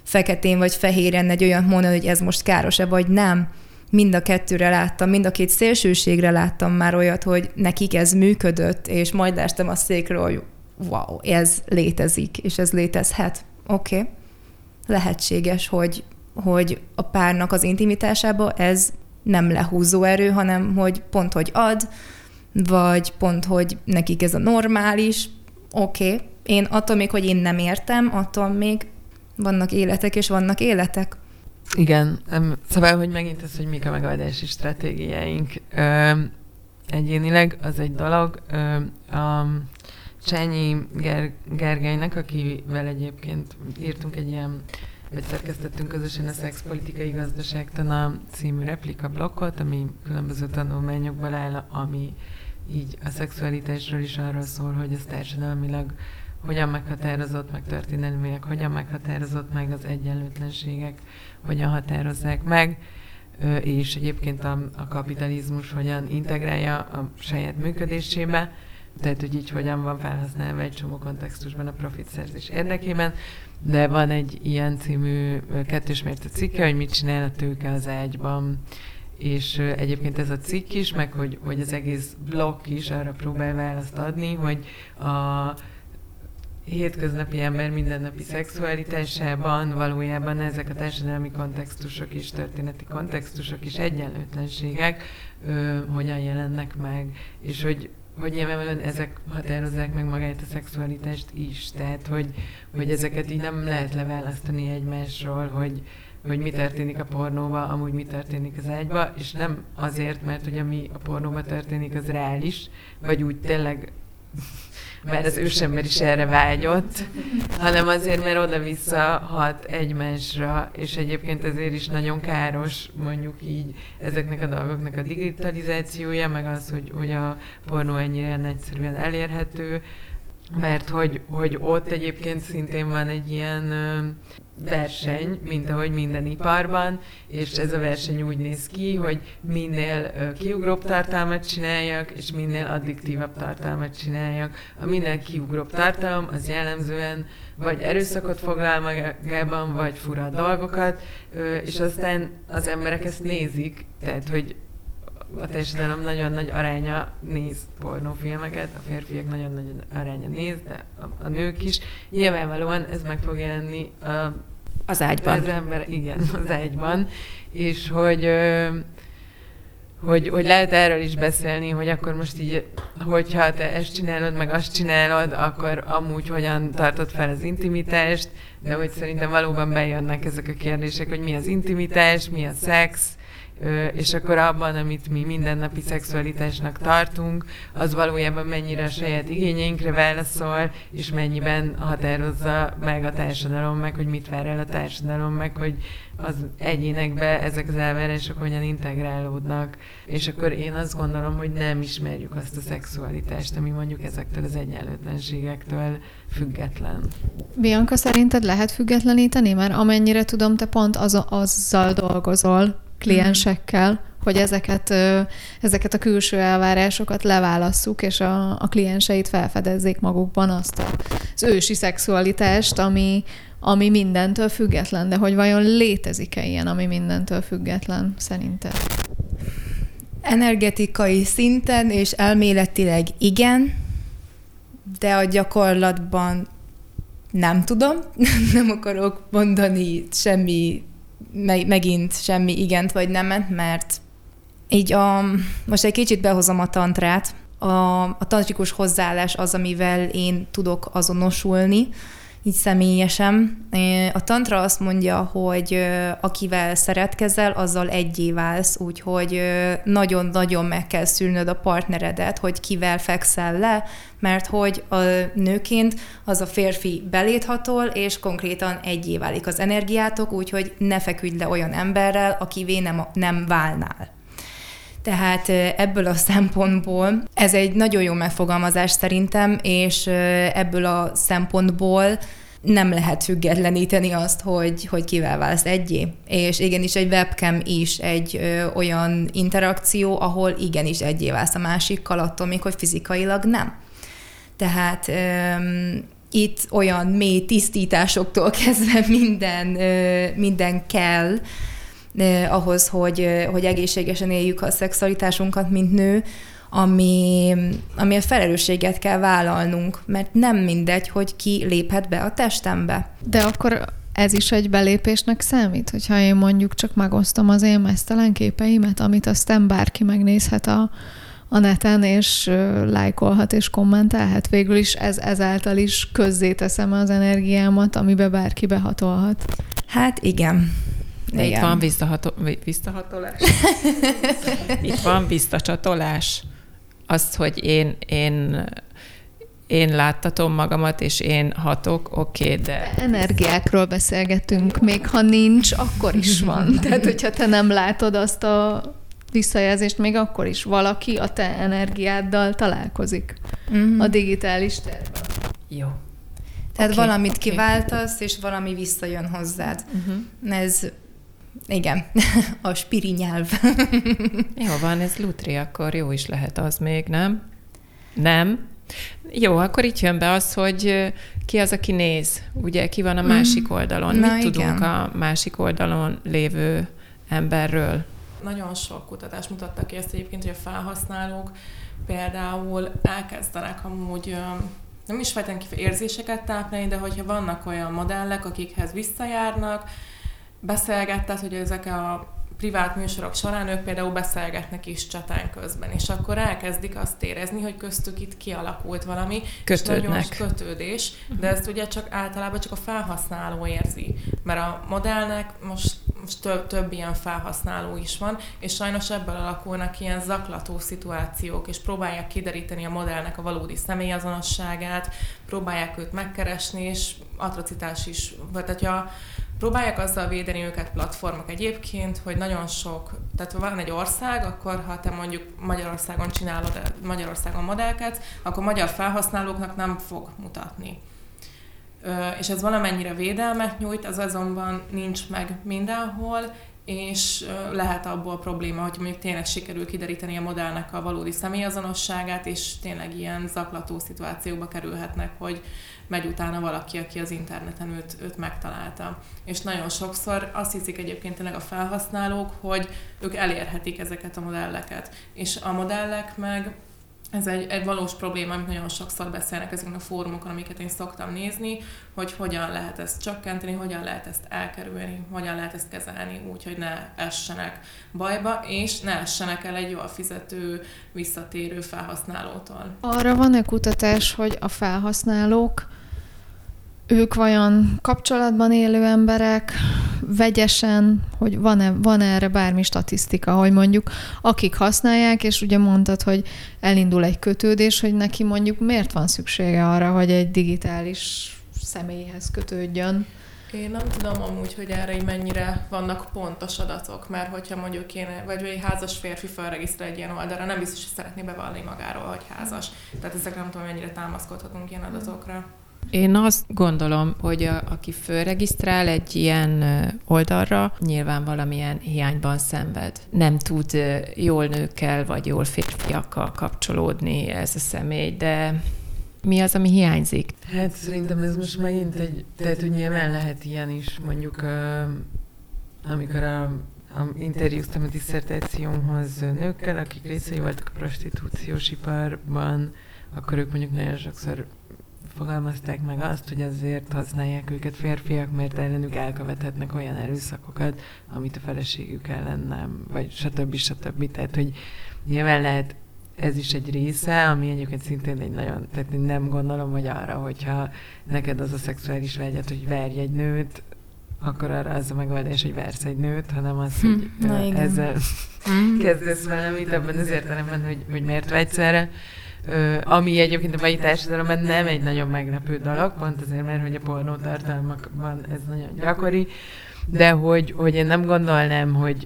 feketén vagy fehéren egy olyan mondani, hogy ez most káros-e vagy nem. Mind a kettőre láttam, mind a két szélsőségre láttam már olyat, hogy nekik ez működött, és majd lástam a székről, hogy wow, ez létezik, és ez létezhet. Oké. Okay. Lehetséges, hogy, hogy a párnak az intimitásába ez nem lehúzó erő, hanem hogy pont, hogy ad, vagy pont, hogy nekik ez a normális, oké, okay. én attól még, hogy én nem értem, attól még vannak életek, és vannak életek. Igen, szóval, hogy megint ez, hogy mik a megoldási stratégiáink. Ö, egyénileg az egy dolog. Ö, a Csányi Ger- Gergelynek, akivel egyébként írtunk egy ilyen vagy szerkesztettünk közösen a Szexpolitikai Gazdaságtana című replika blokkot, ami különböző tanulmányokból áll, ami így a szexualitásról is arról szól, hogy ez társadalmilag hogyan meghatározott, meg történelmileg hogyan meghatározott meg az egyenlőtlenségek, hogyan határozzák meg, és egyébként a, a kapitalizmus hogyan integrálja a saját működésébe, tehát hogy így hogyan van felhasználva egy csomó kontextusban a profitszerzés érdekében, de van egy ilyen című kettős mérte cikke, hogy mit csinál a tőke az ágyban, és egyébként ez a cikk is, meg hogy, hogy az egész blokk is arra próbál választ adni, hogy a hétköznapi ember mindennapi szexualitásában valójában ezek a társadalmi kontextusok is, történeti kontextusok is, egyenlőtlenségek ö, hogyan jelennek meg, és hogy hogy nyilvánvalóan ezek határozzák meg magát a szexualitást is, tehát hogy, hogy ezeket így nem lehet leválasztani egymásról, hogy, hogy mi történik a pornóba, amúgy mi történik az ágyba, és nem azért, mert hogy ami a pornóba történik, az reális, vagy úgy tényleg mert az ősember is erre vágyott, hanem azért, mert oda-vissza hat egymásra, és egyébként ezért is nagyon káros mondjuk így ezeknek a dolgoknak a digitalizációja, meg az, hogy, hogy a pornó ennyire egyszerűen elérhető, mert hogy, hogy ott egyébként szintén van egy ilyen verseny, mint ahogy minden iparban, és ez a verseny úgy néz ki, hogy minél kiugróbb tartalmat csináljak, és minél addiktívabb tartalmat csináljak. A minél kiugróbb tartalom az jellemzően vagy erőszakot foglal magában, vagy fura dolgokat, és aztán az emberek ezt nézik, tehát hogy a társadalom nagyon nagy aránya néz pornófilmeket, a férfiak nagyon nagy aránya néz, de a, a nők is. Nyilvánvalóan ez meg fog jelenni a, az ágyban. Az ember, igen, az ágyban. És hogy hogy, hogy lehet erről is beszélni, hogy akkor most így, hogyha te ezt csinálod, meg azt csinálod, akkor amúgy hogyan tartod fel az intimitást, de hogy szerintem valóban bejönnek ezek a kérdések, hogy mi az intimitás, mi a szex, és akkor abban, amit mi mindennapi szexualitásnak tartunk, az valójában mennyire a saját igényeinkre válaszol, és mennyiben határozza meg a társadalom meg, hogy mit vár el a társadalom meg, hogy az egyénekbe ezek az elvárások hogyan integrálódnak. És akkor én azt gondolom, hogy nem ismerjük azt a szexualitást, ami mondjuk ezektől az egyenlőtlenségektől független. Bianca, szerinted lehet függetleníteni? Mert amennyire tudom, te pont az, azzal dolgozol, kliensekkel, hogy ezeket, ezeket a külső elvárásokat leválasszuk, és a, a klienseit felfedezzék magukban azt az ősi szexualitást, ami, ami mindentől független, de hogy vajon létezik-e ilyen, ami mindentől független, szerinted? Energetikai szinten és elméletileg igen, de a gyakorlatban nem tudom, nem akarok mondani semmi me- megint semmi igent vagy nemet, mert így a, most egy kicsit behozom a tantrát, a, a tantrikus hozzáállás az, amivel én tudok azonosulni, így személyesen. A tantra azt mondja, hogy akivel szeretkezel, azzal egyé válsz, úgyhogy nagyon-nagyon meg kell szülnöd a partneredet, hogy kivel fekszel le, mert hogy a nőként az a férfi beléthatol, és konkrétan egyé válik az energiátok, úgyhogy ne feküdj le olyan emberrel, akivé nem, nem válnál. Tehát ebből a szempontból ez egy nagyon jó megfogalmazás szerintem, és ebből a szempontból nem lehet függetleníteni azt, hogy, hogy kivel válsz egyé. És igenis egy webcam is egy ö, olyan interakció, ahol igenis egyé válsz a másikkal, attól még, hogy fizikailag nem. Tehát ö, itt olyan mély tisztításoktól kezdve minden, ö, minden kell, eh, ahhoz, hogy, hogy egészségesen éljük a szexualitásunkat, mint nő, ami, ami a felelősséget kell vállalnunk, mert nem mindegy, hogy ki léphet be a testembe. De akkor ez is egy belépésnek számít, hogyha én mondjuk csak megosztom az én mesztelen képeimet, amit aztán bárki megnézhet a, a neten, és lájkolhat és kommentelhet. Végül is ez ezáltal is közzéteszem az energiámat, amibe bárki behatolhat. Hát igen. De igen. itt van visszahatolás. visszahatolás. itt van visszacsatolás azt, hogy én, én én láttatom magamat, és én hatok, oké, okay, de... Energiákról beszélgetünk, még ha nincs, akkor is van. Tehát, hogyha te nem látod azt a visszajelzést, még akkor is valaki a te energiáddal találkozik uh-huh. a digitális terben. Jó. Tehát okay, valamit okay. kiváltasz, és valami visszajön hozzád. Uh-huh. Ez igen, a spiri nyelv. jó van, ez lutri, akkor jó is lehet az még, nem? Nem? Jó, akkor itt jön be az, hogy ki az, aki néz, ugye, ki van a másik mm. oldalon. Na, Mit igen. tudunk a másik oldalon lévő emberről? Nagyon sok kutatás mutatta ki ezt egyébként, hogy a felhasználók például elkezdenek amúgy nem is feltétlenül érzéseket táplálni, de hogyha vannak olyan modellek, akikhez visszajárnak, beszélgetted, hogy ezek a privát műsorok során ők például beszélgetnek is csatán közben, és akkor elkezdik azt érezni, hogy köztük itt kialakult valami, Kötődnek. és kötődés, de ezt ugye csak általában csak a felhasználó érzi, mert a modellnek most, most több, több ilyen felhasználó is van, és sajnos ebből alakulnak ilyen zaklató szituációk, és próbálják kideríteni a modellnek a valódi személyazonosságát, próbálják őt megkeresni, és atrocitás is, vagy hogyha Próbálják azzal védeni őket platformok egyébként, hogy nagyon sok, tehát ha van egy ország, akkor ha te mondjuk Magyarországon csinálod, Magyarországon modellket, akkor magyar felhasználóknak nem fog mutatni. És ez valamennyire védelmet nyújt, az azonban nincs meg mindenhol, és lehet abból probléma, hogy mondjuk tényleg sikerül kideríteni a modellnek a valódi személyazonosságát, és tényleg ilyen zaklató szituációba kerülhetnek, hogy megy utána valaki, aki az interneten őt, őt megtalálta. És nagyon sokszor azt hiszik egyébként tényleg a felhasználók, hogy ők elérhetik ezeket a modelleket. És a modellek meg ez egy, egy valós probléma, amit nagyon sokszor beszélnek ezeken a fórumokon, amiket én szoktam nézni, hogy hogyan lehet ezt csökkenteni, hogyan lehet ezt elkerülni, hogyan lehet ezt kezelni úgy, hogy ne essenek bajba, és ne essenek el egy jól fizető, visszatérő felhasználótól. Arra van-e kutatás, hogy a felhasználók ők vajon kapcsolatban élő emberek, vegyesen, hogy van-e, van erre bármi statisztika, hogy mondjuk akik használják, és ugye mondtad, hogy elindul egy kötődés, hogy neki mondjuk miért van szüksége arra, hogy egy digitális személyhez kötődjön. Én nem tudom amúgy, hogy erre így mennyire vannak pontos adatok, mert hogyha mondjuk én, vagy egy házas férfi felregisztrál egy ilyen oldalra, nem biztos, hogy szeretné bevallani magáról, hogy házas. Tehát ezek nem tudom, mennyire támaszkodhatunk ilyen adatokra. Én azt gondolom, hogy a, aki fölregisztrál egy ilyen oldalra, nyilván valamilyen hiányban szenved. Nem tud jól nőkkel vagy jól férfiakkal kapcsolódni ez a személy, de mi az, ami hiányzik? Hát szerintem ez most megint egy, tehát hogy nyilván lehet ilyen is, mondjuk amikor a, interjúztam a diszertációmhoz nőkkel, akik részei voltak a prostitúciós iparban, akkor ők mondjuk nagyon sokszor fogalmazták meg azt, hogy azért használják őket férfiak, mert ellenük elkövethetnek olyan erőszakokat, amit a feleségük ellen nem, vagy stb. stb. Tehát, hogy nyilván lehet ez is egy része, ami egyébként szintén egy nagyon, tehát én nem gondolom, hogy arra, hogyha neked az a szexuális vágyat, hogy verj egy nőt, akkor arra az a megoldás, hogy versz egy nőt, hanem az, hogy hm, ezzel hm. kezdesz valamit, abban az értelemben, hogy, hogy miért vágysz erre ami egyébként a mai társadalomban nem egy nagyon meglepő dolog, pont azért, mert hogy a pornó tartalmakban ez nagyon gyakori, de hogy, hogy én nem gondolnám, hogy,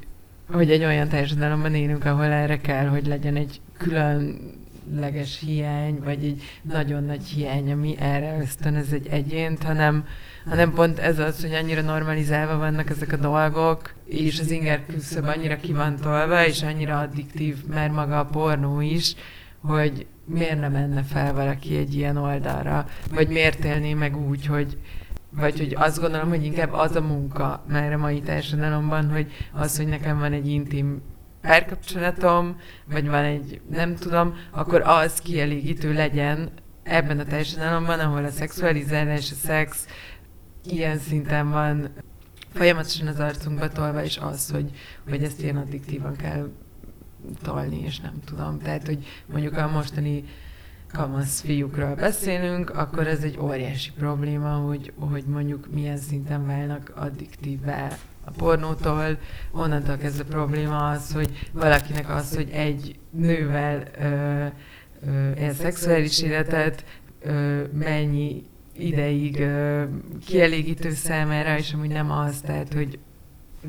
hogy egy olyan társadalomban élünk, ahol erre kell, hogy legyen egy különleges hiány, vagy egy nagyon nagy hiány, ami erre ösztönöz egy egyént, hanem, hanem pont ez az, hogy annyira normalizálva vannak ezek a dolgok, és az inger küszöb annyira ki van és annyira addiktív már maga a pornó is, hogy miért nem menne fel valaki egy ilyen oldalra, vagy miért élné meg úgy, hogy vagy hogy azt gondolom, hogy inkább az a munka már a mai társadalomban, hogy az, hogy nekem van egy intim párkapcsolatom, vagy van egy, nem tudom, akkor az kielégítő legyen ebben a társadalomban, ahol a szexualizálás, a szex ilyen szinten van folyamatosan az arcunkba tolva, és az, hogy, hogy ezt ilyen addiktívan kell tolni, és nem tudom. Tehát, hogy mondjuk a mostani kamasz fiúkról beszélünk, akkor ez egy óriási probléma, hogy, hogy mondjuk milyen szinten válnak addiktívvá a pornótól. Onnantól kezdve probléma az, hogy valakinek az, hogy egy nővel ö, ö, él szexuális életet, ö, mennyi ideig ö, kielégítő számára, és amúgy nem az, tehát, hogy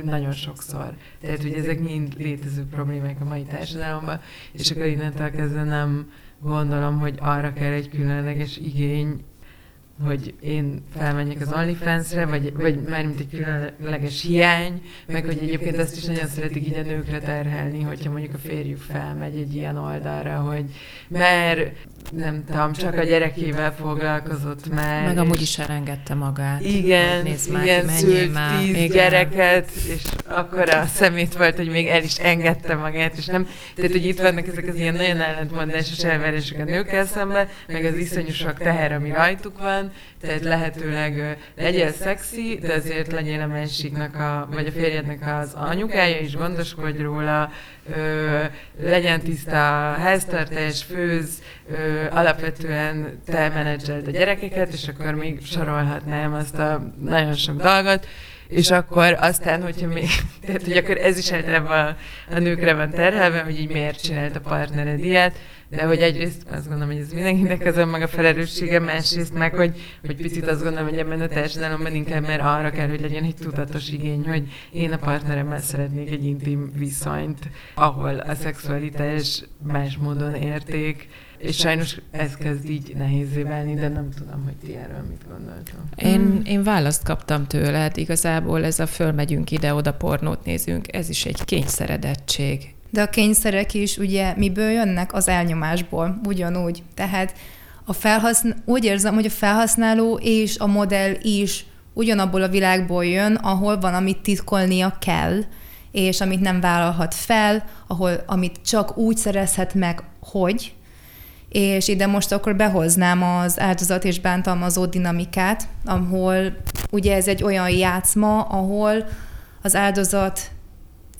nagyon sokszor. Tehát, hogy ezek mind létező problémák a mai társadalomban, és akkor innentől kezdve nem gondolom, hogy arra kell egy különleges igény, hogy én felmenjek az OnlyFans-re, vagy, vagy mármint egy különleges hiány, meg hogy egyébként ezt is nagyon szeretik így a nőkre terhelni, hogyha mondjuk a férjük felmegy egy ilyen oldalra, hogy mert nem tudom, csak a gyerekével foglalkozott már. Meg amúgy is elengedte magát. Igen, Nézd igen, már, szült már. tíz igen. gyereket, és akkor a szemét volt, hogy még el is engedte magát, és nem, tehát hogy itt vannak ezek az ilyen nagyon ellentmondásos elvárások a nőkkel szemben, meg az iszonyú sok teher, ami rajtuk van, tehát lehetőleg legyél szexi, de azért legyél a másiknak, a, vagy a férjednek az anyukája, és gondoskodj róla, ö, legyen tiszta a háztartás, főz, ö, alapvetően te menedzseld a gyerekeket, és akkor még sorolhatnám azt a nagyon sok dolgot, és akkor aztán, hogyha még, tehát hogy akkor ez is általában a, a nőkre van terhelve, hogy így miért csinált a partnered ilyet, de hogy egyrészt azt gondolom, hogy ez mindenkinek az maga felelőssége, másrészt meg, hogy, hogy picit azt gondolom, hogy ebben a társadalomban inkább mert arra kell, hogy legyen egy tudatos igény, hogy én a partneremmel szeretnék egy intim viszonyt, ahol a szexualitás más módon érték, és sajnos ez kezd így nehézé válni, de nem tudom, hogy ti erről mit gondoltok. Én, én választ kaptam tőled, igazából ez a fölmegyünk ide-oda pornót nézünk, ez is egy kényszeredettség. De a kényszerek is ugye miből jönnek? Az elnyomásból, ugyanúgy. Tehát a felhaszn- úgy érzem, hogy a felhasználó és a modell is ugyanabból a világból jön, ahol van, amit titkolnia kell, és amit nem vállalhat fel, ahol amit csak úgy szerezhet meg, hogy, és ide most akkor behoznám az áldozat és bántalmazó dinamikát, ahol ugye ez egy olyan játszma, ahol az áldozat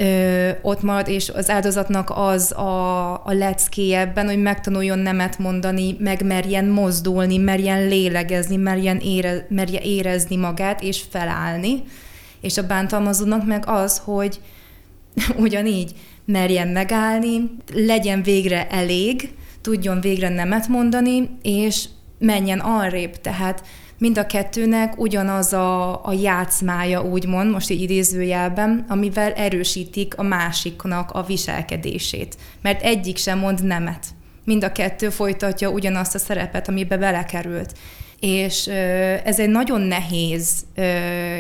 ö, ott marad, és az áldozatnak az a, a lecké ebben, hogy megtanuljon nemet mondani, meg merjen mozdulni, merjen lélegezni, merjen ére, merje érezni magát, és felállni. És a bántalmazónak meg az, hogy ugyanígy merjen megállni, legyen végre elég, tudjon végre nemet mondani, és menjen arrébb. Tehát mind a kettőnek ugyanaz a, a játszmája, úgymond, most így idézőjelben, amivel erősítik a másiknak a viselkedését. Mert egyik sem mond nemet. Mind a kettő folytatja ugyanazt a szerepet, amibe belekerült. És ez egy nagyon nehéz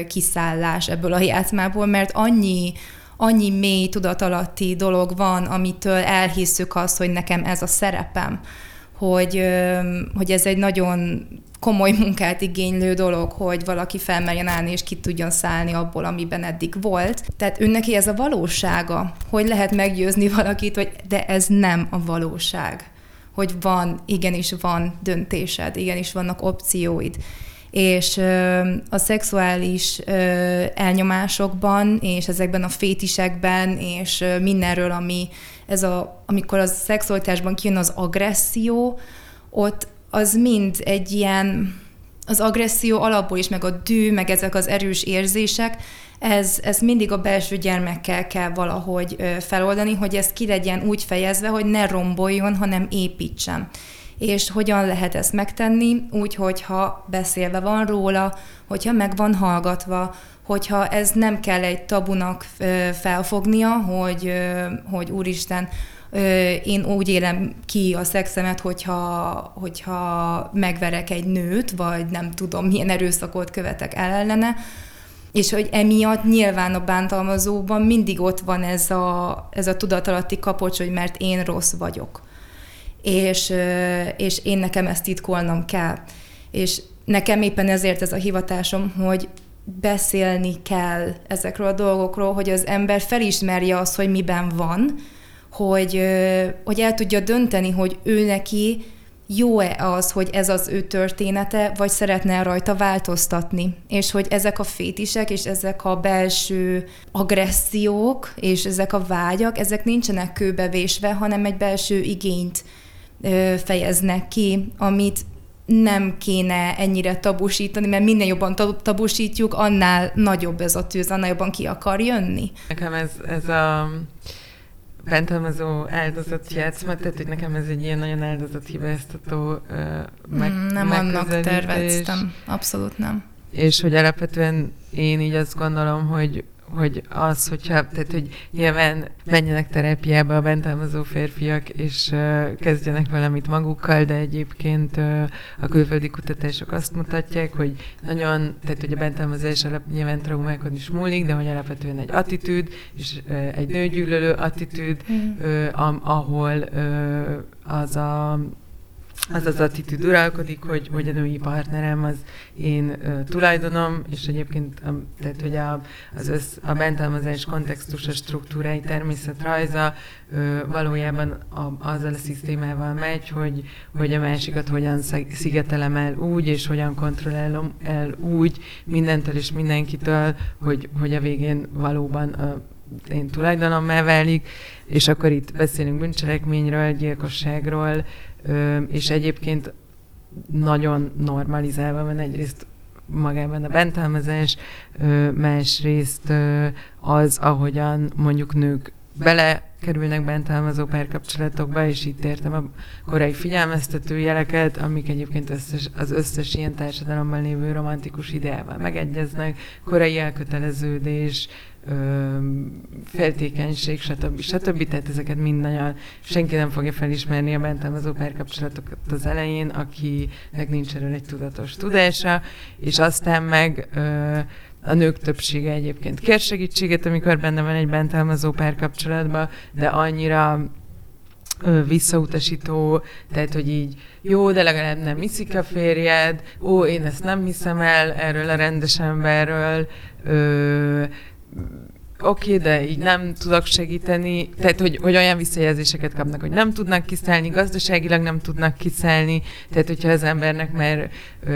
kiszállás ebből a játszmából, mert annyi, annyi mély tudatalatti dolog van, amitől elhisszük azt, hogy nekem ez a szerepem, hogy, hogy ez egy nagyon komoly munkát igénylő dolog, hogy valaki felmerjen állni és ki tudjon szállni abból, amiben eddig volt. Tehát neki ez a valósága, hogy lehet meggyőzni valakit, hogy de ez nem a valóság. Hogy van, igenis van döntésed, igenis vannak opcióid és a szexuális elnyomásokban, és ezekben a fétisekben, és mindenről, ami ez a, amikor a szexualitásban kijön az agresszió, ott az mind egy ilyen, az agresszió alapból is, meg a dű, meg ezek az erős érzések, ez, ez mindig a belső gyermekkel kell valahogy feloldani, hogy ez ki legyen úgy fejezve, hogy ne romboljon, hanem építsen. És hogyan lehet ezt megtenni? Úgy, hogyha beszélve van róla, hogyha meg van hallgatva, hogyha ez nem kell egy tabunak felfognia, hogy, hogy úristen, én úgy élem ki a szexemet, hogyha, hogyha megverek egy nőt, vagy nem tudom, milyen erőszakot követek el ellene, és hogy emiatt nyilván a bántalmazóban mindig ott van ez a, ez a tudatalatti kapocs, hogy mert én rossz vagyok. És, és én nekem ezt titkolnom kell. És nekem éppen ezért ez a hivatásom, hogy beszélni kell ezekről a dolgokról, hogy az ember felismerje azt, hogy miben van, hogy, hogy el tudja dönteni, hogy ő neki jó-e az, hogy ez az ő története, vagy szeretne rajta változtatni. És hogy ezek a fétisek, és ezek a belső agressziók, és ezek a vágyak, ezek nincsenek kőbevésve, hanem egy belső igényt fejeznek ki, amit nem kéne ennyire tabusítani, mert minél jobban tabusítjuk, annál nagyobb ez a tűz, annál jobban ki akar jönni. Nekem ez, ez a bántalmazó áldozat játszma, tehát hogy nekem ez egy ilyen nagyon áldozathibáztató uh, meg, mm, Nem annak terveztem, abszolút nem. És hogy alapvetően én így azt gondolom, hogy hogy az, hogyha, tehát hogy nyilván menjenek terápiába a bántalmazó férfiak, és uh, kezdjenek valamit magukkal, de egyébként uh, a külföldi kutatások azt mutatják, hogy nagyon, tehát hogy a bántalmazás alap nyilván traumákon is múlik, de hogy alapvetően egy attitűd, és uh, egy nőgyűlölő attitűd, uh, ahol uh, az a az az attitűd uralkodik, hogy, hogy a női partnerem az én uh, tulajdonom, és egyébként a, tehát, hogy a, az össz, a bántalmazás kontextusa, struktúrái, természetrajza uh, valójában a, azzal a szisztémával megy, hogy, hogy a másikat hogyan szigetelem el úgy, és hogyan kontrollálom el úgy mindentől és mindenkitől, hogy, hogy a végén valóban a én tulajdonommá válik, és akkor itt beszélünk bűncselekményről, gyilkosságról, és egyébként nagyon normalizálva van egyrészt magában a bentelmezés, másrészt az, ahogyan mondjuk nők bele kerülnek bántalmazó párkapcsolatokba, és itt értem a korai figyelmeztető jeleket, amik egyébként összes, az összes ilyen társadalomban lévő romantikus ideával megegyeznek, korai elköteleződés, ö, feltékenység, stb. stb. Tehát ezeket mind nagyon senki nem fogja felismerni a bántalmazó párkapcsolatokat az elején, akinek nincs erről egy tudatos tudása, és aztán meg ö, a nők többsége egyébként kér segítséget, amikor benne van egy bántalmazó párkapcsolatban, de annyira visszautasító, tehát, hogy így jó, de legalább nem iszik a férjed, ó, én ezt nem hiszem el erről a rendes emberről, ö, oké, de így nem tudok segíteni, tehát hogy, hogy olyan visszajelzéseket kapnak, hogy nem tudnak kiszállni, gazdaságilag nem tudnak kiszállni, tehát hogyha az embernek már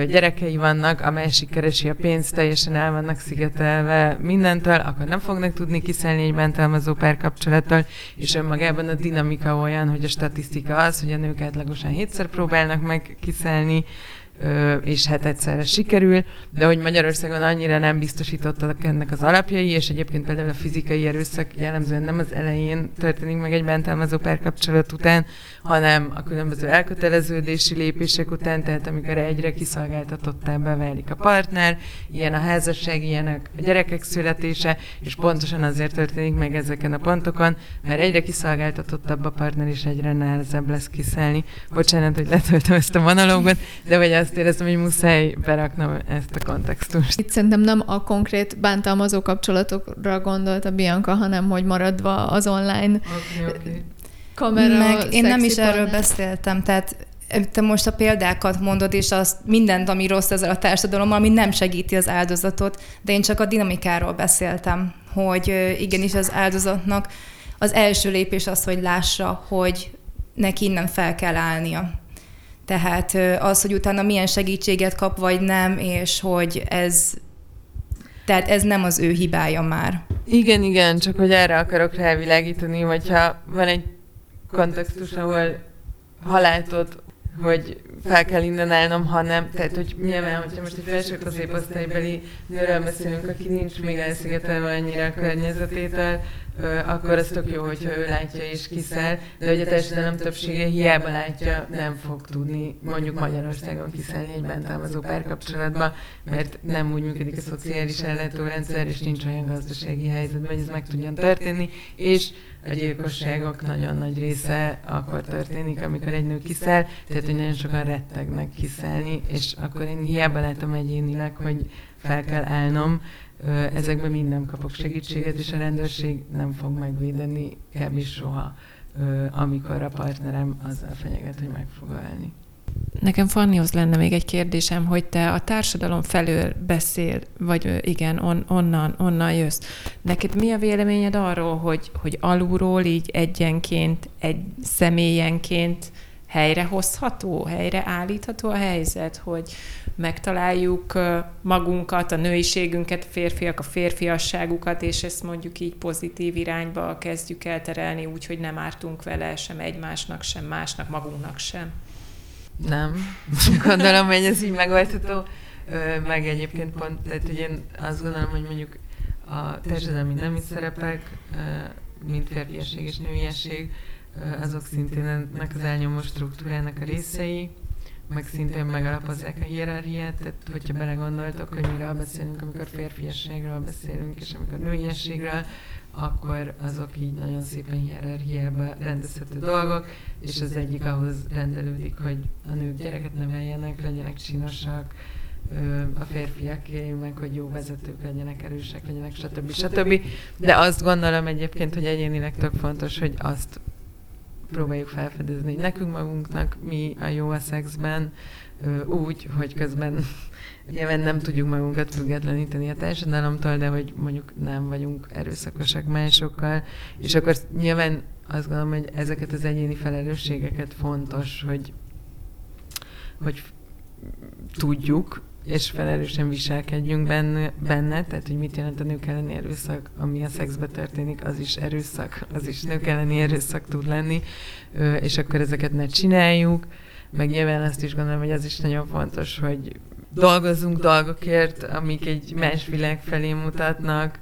gyerekei vannak, a másik keresi a pénzt, teljesen el vannak szigetelve mindentől, akkor nem fognak tudni kiszállni egy bántalmazó párkapcsolattal, és önmagában a dinamika olyan, hogy a statisztika az, hogy a nők átlagosan hétszer próbálnak meg kiszállni, és hát egyszerre sikerül, de hogy Magyarországon annyira nem biztosítottak ennek az alapjai, és egyébként például a fizikai erőszak jellemzően nem az elején történik meg egy bántalmazó párkapcsolat után, hanem a különböző elköteleződési lépések után, tehát amikor egyre kiszolgáltatottábbá válik a partner, ilyen a házasság, ilyen a gyerekek születése, és pontosan azért történik meg ezeken a pontokon, mert egyre kiszolgáltatottabb a partner, és egyre nehezebb lesz kiszállni. Bocsánat, hogy letöltöm ezt a monológot, de hogy azt éreztem, hogy muszáj beraknom ezt a kontextust. Itt szerintem nem a konkrét bántalmazó kapcsolatokra gondolt a Bianca, hanem hogy maradva az online okay, okay kamera. Meg én nem is erről beszéltem, tehát te most a példákat mondod, és azt mindent, ami rossz ezzel a társadalommal, ami nem segíti az áldozatot, de én csak a dinamikáról beszéltem, hogy igenis az áldozatnak az első lépés az, hogy lássa, hogy neki innen fel kell állnia. Tehát az, hogy utána milyen segítséget kap, vagy nem, és hogy ez tehát ez nem az ő hibája már. Igen, igen, csak hogy erre akarok rávilágítani, hogyha van egy kontextus, ahol ha látod, hogy fel kell innen állnom, ha nem, tehát hogy nyilván, hogyha most egy felső középosztálybeli nőről beszélünk, aki nincs még elszigetelve annyira a környezetétől, akkor az tök jó, hogyha ő látja és kiszáll, de hogy a társadalom többsége hiába látja, nem fog tudni mondjuk Magyarországon kiszállni egy bántalmazó párkapcsolatba, mert nem úgy működik a szociális ellátórendszer, és nincs olyan gazdasági helyzetben, hogy ez meg tudjon történni, és a gyilkosságok nagyon nagy része akkor történik, amikor egy nő kiszáll, tehát hogy nagyon sokan rettegnek kiszállni, és akkor én hiába látom egyénileg, hogy fel kell állnom, ezekben minden kapok segítséget, és a rendőrség nem fog megvédeni kb. soha, amikor a partnerem azzal fenyeget, hogy meg fog ölni. Nekem Fannihoz lenne még egy kérdésem, hogy te a társadalom felől beszél, vagy igen, on, onnan, onnan jössz. Neked mi a véleményed arról, hogy, hogy alulról így egyenként, egy személyenként helyrehozható, helyre állítható a helyzet, hogy megtaláljuk magunkat, a nőiségünket, a férfiak, a férfiasságukat, és ezt mondjuk így pozitív irányba kezdjük elterelni, úgyhogy nem ártunk vele sem egymásnak, sem másnak, magunknak sem. Nem. Gondolom, hogy ez így megoldható. Meg egyébként pont, tehát hogy én azt gondolom, hogy mondjuk a társadalmi nemi szerepek, mint férfiesség és nőiesség, azok szintén ennek az elnyomó struktúrának a részei, meg szintén megalapozzák a hierarchiát, tehát hogyha belegondoltok, hogy miről beszélünk, amikor férfiasságról beszélünk, és amikor nőiességről, akkor azok így nagyon szépen hierarchiába rendezhető dolgok, és az egyik ahhoz rendelődik, hogy a nők gyereket neveljenek, legyenek csinosak, a férfiaké, meg hogy jó vezetők legyenek, erősek legyenek, stb. stb. De azt gondolom egyébként, hogy egyénileg tök fontos, hogy azt próbáljuk felfedezni, nekünk magunknak mi a jó a szexben, úgy, hogy közben nyilván nem tudjuk magunkat függetleníteni a társadalomtól, de hogy mondjuk nem vagyunk erőszakosak másokkal, és akkor nyilván azt gondolom, hogy ezeket az egyéni felelősségeket fontos, hogy, hogy tudjuk, és felelősen viselkedjünk benne, benne, tehát hogy mit jelent a nők elleni erőszak, ami a szexbe történik, az is erőszak, az is nők elleni erőszak tud lenni, és akkor ezeket ne csináljuk, meg nyilván azt is gondolom, hogy az is nagyon fontos, hogy dolgozzunk dolgokért, amik egy más világ felé mutatnak,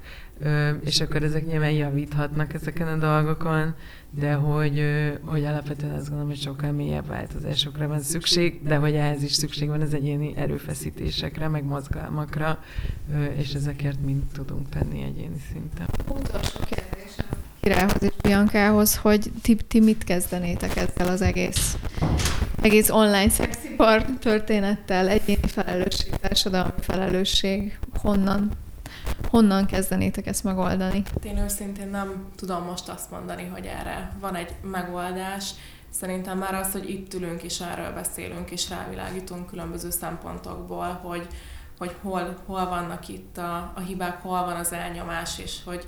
és akkor ezek nyilván javíthatnak ezeken a dolgokon, de hogy, hogy alapvetően azt gondolom, hogy sokkal mélyebb változásokra van szükség, de hogy ehhez is szükség van az egyéni erőfeszítésekre, meg mozgalmakra, és ezekért mind tudunk tenni egyéni szinten. Utolsó kérdésem Királyhoz és Biancához, hogy ti, ti mit kezdenétek ezzel az egész egész online szexipar történettel, egyéni felelősség, társadalmi felelősség, honnan honnan kezdenétek ezt megoldani? Én őszintén nem tudom most azt mondani, hogy erre van egy megoldás. Szerintem már az, hogy itt ülünk és erről beszélünk és rávilágítunk különböző szempontokból, hogy, hogy hol, hol vannak itt a, a hibák, hol van az elnyomás, és hogy,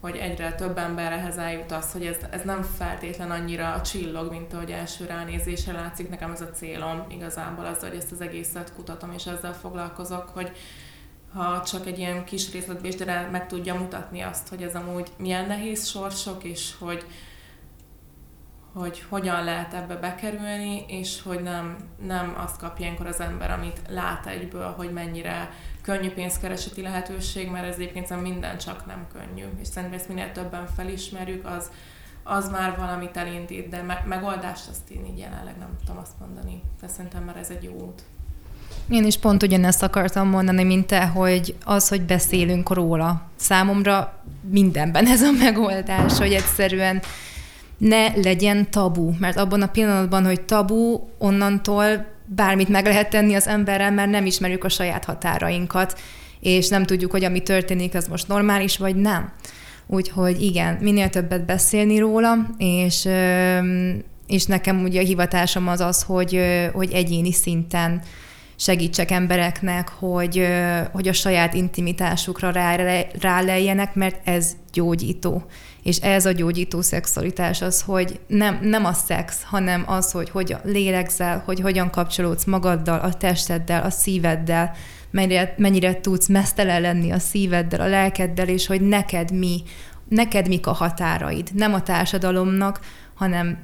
hogy egyre több emberhez eljut az, hogy ez, ez nem feltétlen annyira a csillog, mint ahogy első ránézésre látszik. Nekem ez a célom igazából az, hogy ezt az egészet kutatom és ezzel foglalkozok, hogy, ha csak egy ilyen kis részletbésdere meg tudja mutatni azt, hogy ez amúgy milyen nehéz sorsok, és hogy, hogy hogyan lehet ebbe bekerülni, és hogy nem, nem azt kapja ilyenkor az ember, amit lát egyből, hogy mennyire könnyű pénzkereseti lehetőség, mert ez egyébként minden csak nem könnyű. És szerintem ezt minél többen felismerjük, az, az már valamit elindít, de me- megoldást azt én így jelenleg nem tudom azt mondani. De szerintem már ez egy jó út. Én is pont ugyanezt akartam mondani, mint te, hogy az, hogy beszélünk róla. Számomra mindenben ez a megoldás, hogy egyszerűen ne legyen tabu, mert abban a pillanatban, hogy tabu, onnantól bármit meg lehet tenni az emberrel, mert nem ismerjük a saját határainkat, és nem tudjuk, hogy ami történik, az most normális, vagy nem. Úgyhogy igen, minél többet beszélni róla, és, és nekem ugye a hivatásom az az, hogy, hogy egyéni szinten segítsek embereknek, hogy, hogy a saját intimitásukra rálejjenek, mert ez gyógyító. És ez a gyógyító szexualitás az, hogy nem, nem a szex, hanem az, hogy hogyan lélegzel, hogy hogyan kapcsolódsz magaddal, a testeddel, a szíveddel, mennyire, mennyire tudsz mesztelen lenni a szíveddel, a lelkeddel, és hogy neked mi, neked mik a határaid. Nem a társadalomnak, hanem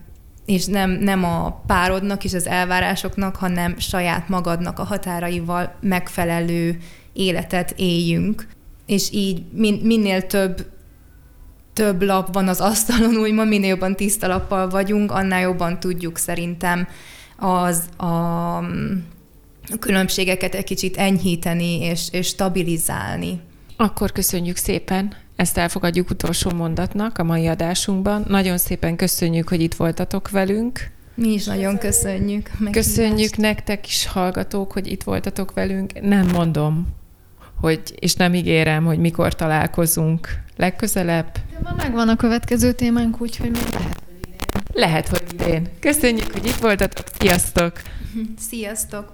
és nem, nem a párodnak és az elvárásoknak, hanem saját magadnak a határaival megfelelő életet éljünk. És így min, minél több több lap van az asztalon, úgymond minél jobban tiszta lappal vagyunk, annál jobban tudjuk szerintem az a, a különbségeket egy kicsit enyhíteni és, és stabilizálni. Akkor köszönjük szépen ezt elfogadjuk utolsó mondatnak a mai adásunkban. Nagyon szépen köszönjük, hogy itt voltatok velünk. Mi is nagyon köszönjük. Köszönjük nektek is, hallgatók, hogy itt voltatok velünk. Nem mondom, hogy, és nem ígérem, hogy mikor találkozunk legközelebb. De ma megvan a következő témánk, úgyhogy még lehet, hogy idén. Lehet, hogy idén. Köszönjük, hogy itt voltatok. Sziasztok! Sziasztok!